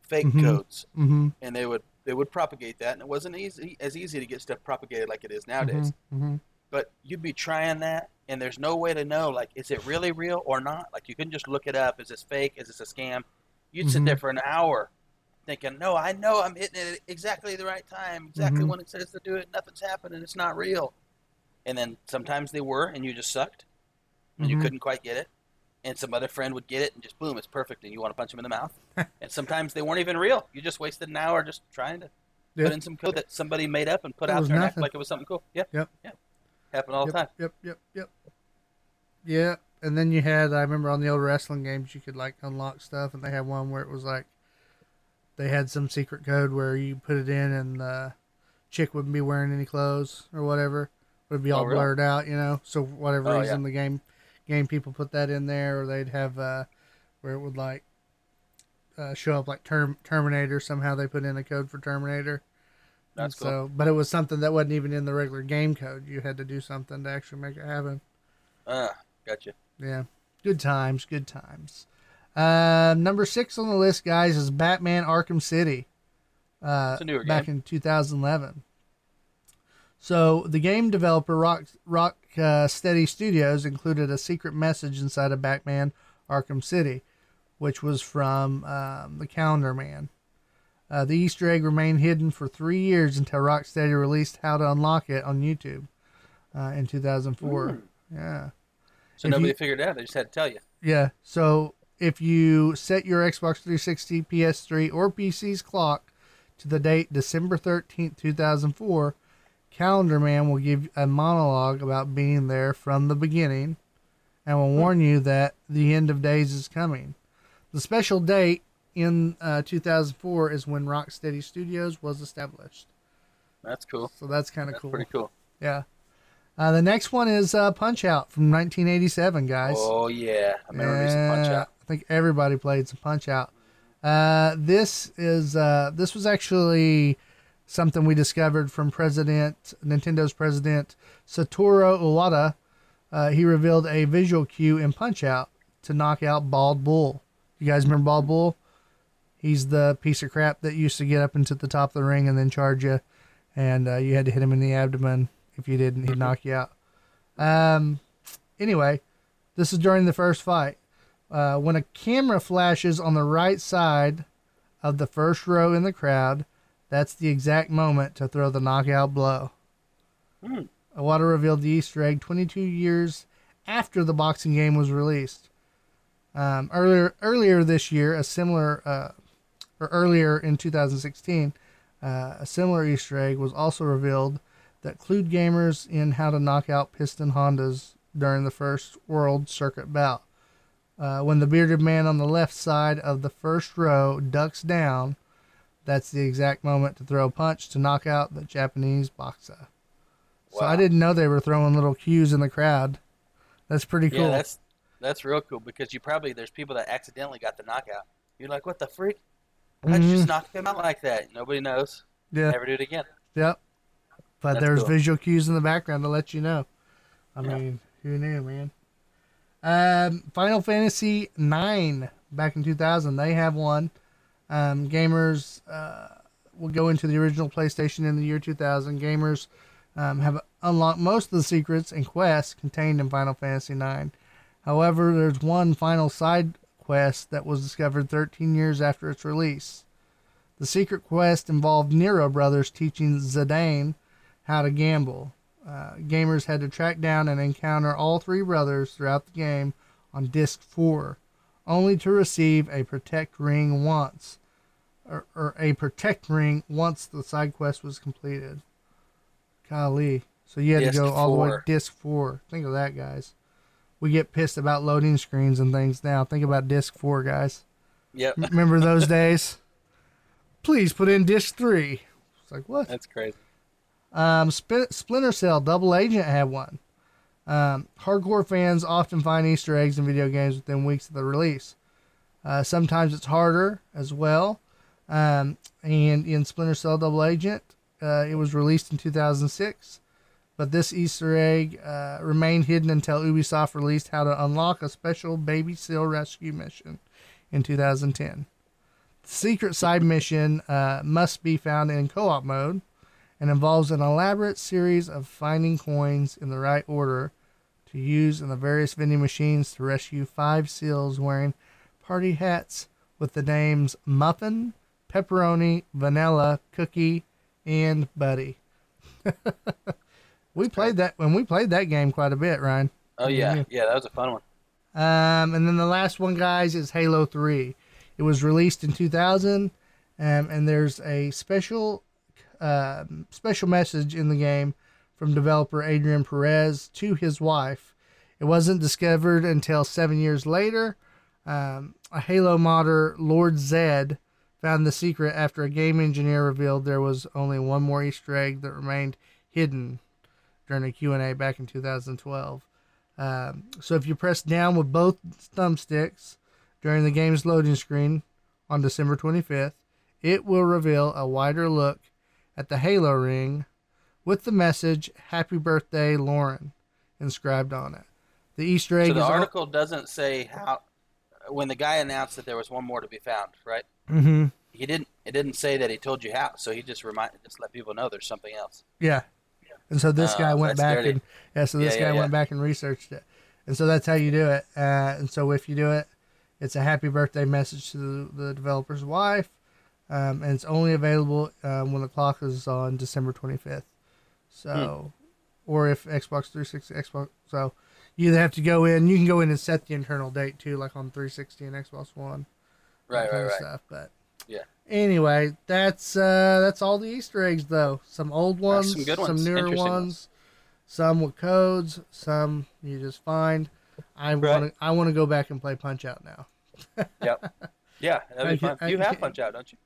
fake Mhm. codes, Mm-hmm. and they would they would propagate that, and it wasn't easy as easy to get stuff propagated like it is nowadays. Mm-hmm. But you'd be trying that, and there's no way to know like is it really real or not. Like you couldn't just look it up. Is this fake? Is this a scam? You'd sit Mhm. there for an hour thinking, no, I know I'm hitting it exactly the right time, exactly Mhm. when it says to do it. Nothing's happening. It's not real. And then sometimes they were, and you just sucked, and you couldn't quite get it. And some other friend would get it, and just boom, it's perfect, and you want to punch them in the mouth. and sometimes they weren't even real. You just wasted an hour just trying to Yep. put in some code that somebody made up and put It out there and act like it was something cool. Yeah. Yep. Yeah. Happened all yep, the time. Yep, yep, yep. Yeah, and then you had I remember on the old wrestling games you could like unlock stuff, and they had one where it was like they had some secret code where you put it in and the chick wouldn't be wearing any clothes or whatever. It would be Oh, all really? blurred out, you know. So whatever Oh, reason the game game people put that in there, or they'd have uh, where it would like uh, show up like term Terminator. Somehow they put in a code for Terminator. That's And So, but it was something that wasn't even in the regular game code. You had to do something to actually make it happen. Ah, gotcha. Yeah, good times, good times. Uh, number six on the list, guys, is Batman: Arkham City. Uh, It's a newer back game. in 2011. So the game developer Rock Rock uh, Steady Studios included a secret message inside of Batman: Arkham City, which was from um, the Calendar Man. Uh, the Easter egg remained hidden for three years until Rocksteady released how to unlock it on YouTube uh, in 2004. Hmm. Yeah. So If nobody you- figured it out. They just had to tell you. Yeah. So if you set your Xbox 360, PS3, or PC's clock to the date December 13th, 2004, Calendar Man will give a monologue about being there from the beginning and will warn you that the end of days is coming. The special date in uh, 2004 is when Rocksteady Studios was established. That's cool. So that's kind of cool. pretty cool. Yeah. Uh, the next one is uh, Punch Out from 1987, guys. Oh yeah, I remember me some punch out. I think everybody played some Punch Out. Uh, this is uh, this was actually something we discovered from President Nintendo's president Satoru Iwata. Uh, he revealed a visual cue in Punch Out to knock out Bald Bull. You guys remember Bald Bull? He's the piece of crap that used to get up into the top of the ring and then charge you, and uh, you had to hit him in the abdomen. If you didn't, he'd knock you out. Um, anyway, this is during the first fight. Uh, when a camera flashes on the right side of the first row in the crowd, that's the exact moment to throw the knockout blow. Hmm. Iwata revealed the Easter egg 22 years after the boxing game was released. Um, earlier, earlier this year, a similar, uh, or earlier in 2016, uh, a similar Easter egg was also revealed that clued gamers in how to knock out piston Hondas during the first World Circuit bout. Uh, when the bearded man on the left side of the first row ducks down, that's the exact moment to throw a punch to knock out the Japanese boxer. So I didn't know they were throwing little cues in the crowd. That's pretty cool. Yeah, that's that's real cool because you probably there's people that accidentally got the knockout. You're like, what the freak? How'd you Mhm. just knock him out like that? Nobody knows. yeah. Never do it again. Yep. But That's there's cool. visual cues in the background to let you know. I Yeah. mean, who knew, man? Um, Final Fantasy Nine back in 2000, they have one. Um, gamers uh, will go into the original PlayStation in the year 2000. Gamers um, have unlocked most of the secrets and quests contained in Final Fantasy Nine. However, there's one final side quest that was discovered 13 years after its release. The secret quest involved Nero brothers teaching Zidane how to gamble. Uh, gamers had to track down and encounter all three brothers throughout the game on disc 4, only to receive a protect ring once, or, or a protect ring once the side quest was completed. Golly. So you had Disc to go all the way to disc 4. Think of that, guys. We get pissed about loading screens and things now. Think about disc 4, guys. Yep. Remember those days? Please put in disc three. It's like what? That's crazy. Um, Sp- Splinter Cell Double Agent had one. Um, hardcore fans often find Easter eggs in video games within weeks of the release. Uh, sometimes it's harder as well. Um, and in Splinter Cell Double Agent, uh, it was released in 2006. But this Easter egg uh, remained hidden until Ubisoft released how to unlock a special Baby Seal rescue mission in 2010. The secret side mission uh, must be found in co op mode and involves an elaborate series of finding coins in the right order to use in the various vending machines to rescue five seals wearing party hats with the names Muffin, Pepperoni, Vanilla, Cookie, and Buddy. we played that when we played that game quite a bit, Ryan. Oh yeah, Yeah. yeah, that was a fun one. Um, and then the last one, guys, is Halo 3. It was released in 2000, um, and there's a special um special message in the game from developer Adrian Perez to his wife. It wasn't discovered until seven years later. Um, a Halo modder, Lord Zedd, found the secret after a game engineer revealed there was only one more Easter egg that remained hidden during a Q&A back in 2012. Um, so if you press down with both thumbsticks during the game's loading screen on December 25th, it will reveal a wider look at the Halo ring with the message "Happy Birthday, Lauren" inscribed on it. The Easter egg So the article doesn't say how. When the guy announced that there was one more to be found, right? Mm-hmm. He didn't. It didn't say that he told you how. So he just remind, just let people know there's something else. Yeah. yeah. And so this Oh, guy went back dirty. and yeah, so this Yeah, guy yeah, went back and researched it, and so that's how you do it. Uh, and so if you do it, it's a happy birthday message to the, the developer's wife, um, and it's only available um, when the clock is on December twenty fifth. So, Hmm. or if Xbox three sixty Xbox, so you either have to go in. You can go in and set the internal date too, like on three sixty and Xbox One Right, right, right. Stuff, but Yeah. Anyway, that's uh, that's all the Easter eggs though. Some old ones, some ones, newer ones, ones. some with codes, some you just find. I Right. want to I want to go back and play Punch Out now. Yep. Yeah, that'd be fun. I You have Punch Out, don't you?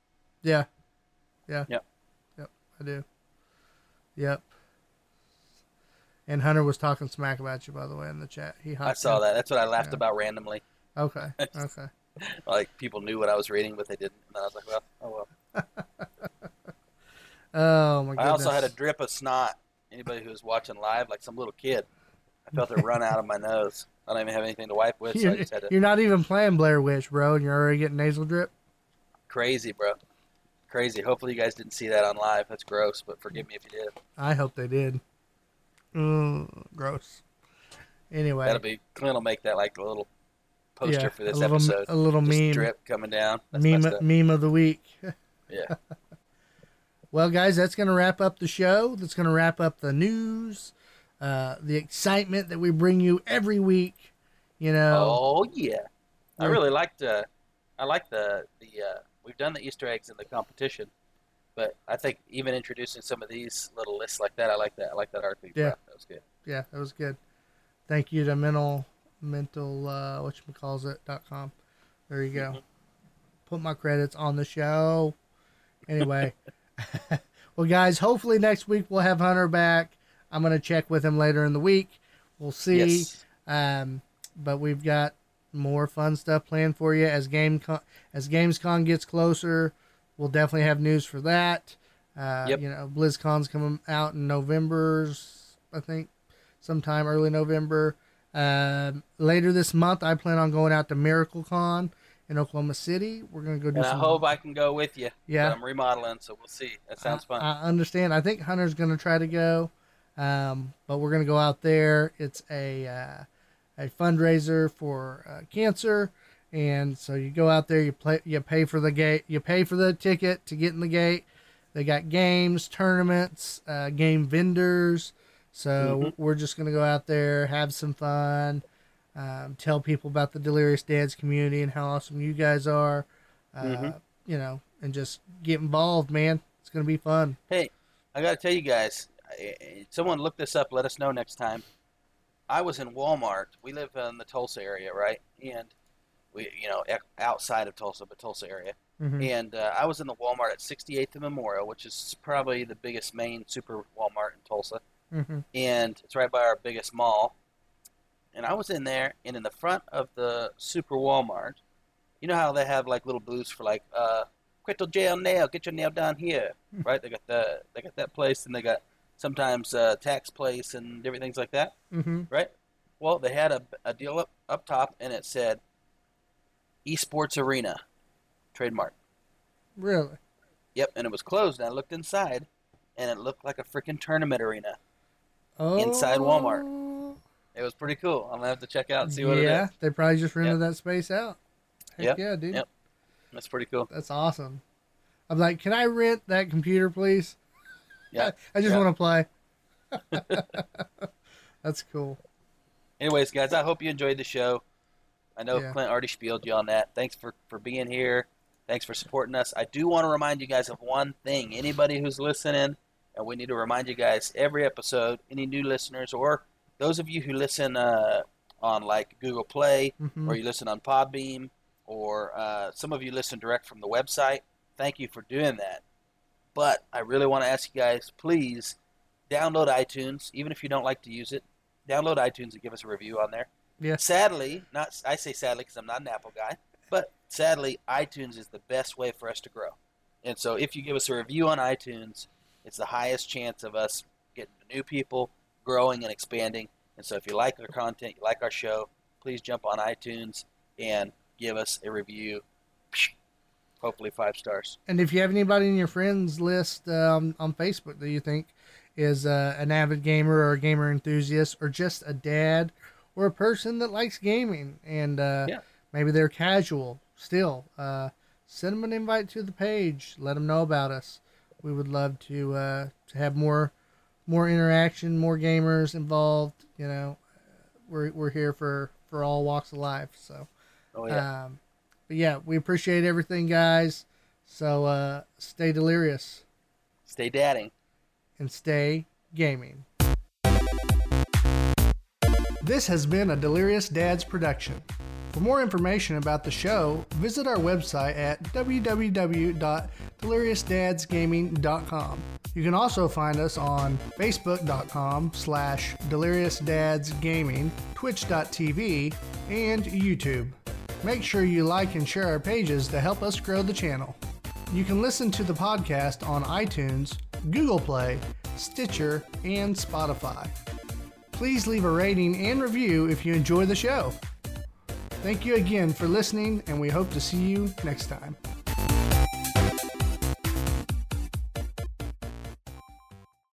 Yeah, yeah, Yep. yep. I do. Yep. And Hunter was talking smack about you, by the way, in the chat. He I saw that. That's what I laughed Yeah. about randomly. Okay, okay. Like people knew what I was reading, but they didn't. And I was like, well, oh well. Oh my goodness. I also had a drip of snot. Anybody who was watching live, like some little kid, I felt it run out of my nose. I don't even have anything to wipe with, so You're, just had to. you're not even playing Blair Witch, bro, and you're already getting nasal drip. Crazy, bro. Crazy. Hopefully, you guys didn't see that on live. That's gross, but forgive me if you did. I hope they did. Mm, gross. Anyway, That'll be Clint will make that like a little poster yeah, for this a little, episode. A little Just meme, drip coming down. That's meme, meme of the week. Yeah. Well, guys, that's going to wrap up the show. That's going to wrap up the news, uh, the excitement that we bring you every week. You know, Oh yeah. I really liked. Uh, I like the the. Uh, we've done the Easter eggs in the competition, but I think even introducing some of these little lists like that, I like that. I like that you Yeah. that was good. yeah, that was good. Thank you to mental mental uh, what calls it dot com. There you go. Mhm. Put my credits on the show. Anyway, well, guys, hopefully next week we'll have Hunter back. I'm gonna check with him later in the week. We'll see. Yes. Um, but we've got more fun stuff planned for you as game con- as Gamescom gets closer. We'll definitely have news for that. Uh, Yep. You know, BlizzCon's coming out in November, I think, sometime early November. Um, later this month, I plan on going out to MiracleCon in Oklahoma City. We're gonna go do And I some. hope I can go with you. Yeah. I'm remodeling, so we'll see. That sounds fun. I, I understand. I think Hunter's going to try to go, um, but we're going to go out there. It's a uh, a fundraiser for uh, cancer, and so you go out there. You play. You pay for the gate. You pay for the ticket to get in the gate. They got games, tournaments, uh, game vendors. So Mhm. we're just going to go out there, have some fun, um, tell people about the Delirious Dads community and how awesome you guys are. Uh, Mhm. You know, and just get involved, man. It's going to be fun. Hey, I got to tell you guys, someone look this up. Let us know next time. I was in Walmart. We live in the Tulsa area, right? And We, you know, outside of Tulsa, but Tulsa area. Mhm. And uh, I was in the Walmart at 68th and Memorial, which is probably the biggest main super Walmart in Tulsa, Mhm. and it's right by our biggest mall. And I was in there, and in the front of the super Walmart, you know how they have like little booths for like uh, crystal gel nail, get your nail done here, right? They got the they got that place, and they got sometimes uh, tax place and different things like that Mhm. right? Well, they had a, a deal up, up top, and it said Esports Arena, trademark. Really? Yep, and it was closed. And I looked inside, and it looked like a freaking tournament arena. Oh. Inside Walmart. It was pretty cool. I'm gonna have to check out and see what yeah, it is. Yeah, they probably just rented that space out. Heck Yep, yeah, dude. yep. That's pretty cool. That's awesome. I'm like, can I rent that computer, please? Yeah. I, I just yeah. want to play. That's cool. Anyways, guys, I hope you enjoyed the show. I know Yeah. Clint already spieled you on that. Thanks for, for being here. Thanks for supporting us. I do want to remind you guys of one thing. Anybody who's listening, and we need to remind you guys every episode, any new listeners, or those of you who listen uh, on like Google Play, Mhm. or you listen on Podbean, or uh, some of you listen direct from the website. Thank you for doing that. But I really want to ask you guys, please download iTunes, even if you don't like to use it. Download iTunes and give us a review on there. Yeah. Sadly, not I say sadly because I'm not an Apple guy, but sadly, iTunes is the best way for us to grow. And so, if you give us a review on iTunes, it's the highest chance of us getting new people, growing and expanding. And so, if you like our content, you like our show, please jump on iTunes and give us a review. Hopefully, five stars. And if you have anybody in your friends list um, on Facebook that you think is uh, an avid gamer or a gamer enthusiast or just a dad or a person that likes gaming and uh, Yeah. maybe they're casual still, uh, send them an invite to the page. Let them know about us. We would love to uh, to have more more interaction, more gamers involved. You know, we're we're here for for all walks of life. So. Oh yeah, Um, but yeah, we appreciate everything, guys. So uh, stay delirious stay dadding. and stay gaming. This has been a Delirious Dads production. For more information about the show, visit our website at www.deliriousdadsgaming.com. You can also find us on facebook.com slash deliriousdadsgaming, twitch.tv, and YouTube. Make sure you like and share our pages to help us grow the channel. You can listen to the podcast on iTunes, Google Play, Stitcher, and Spotify. Please leave a rating and review if you enjoy the show. Thank you again for listening, and we hope to see you next time.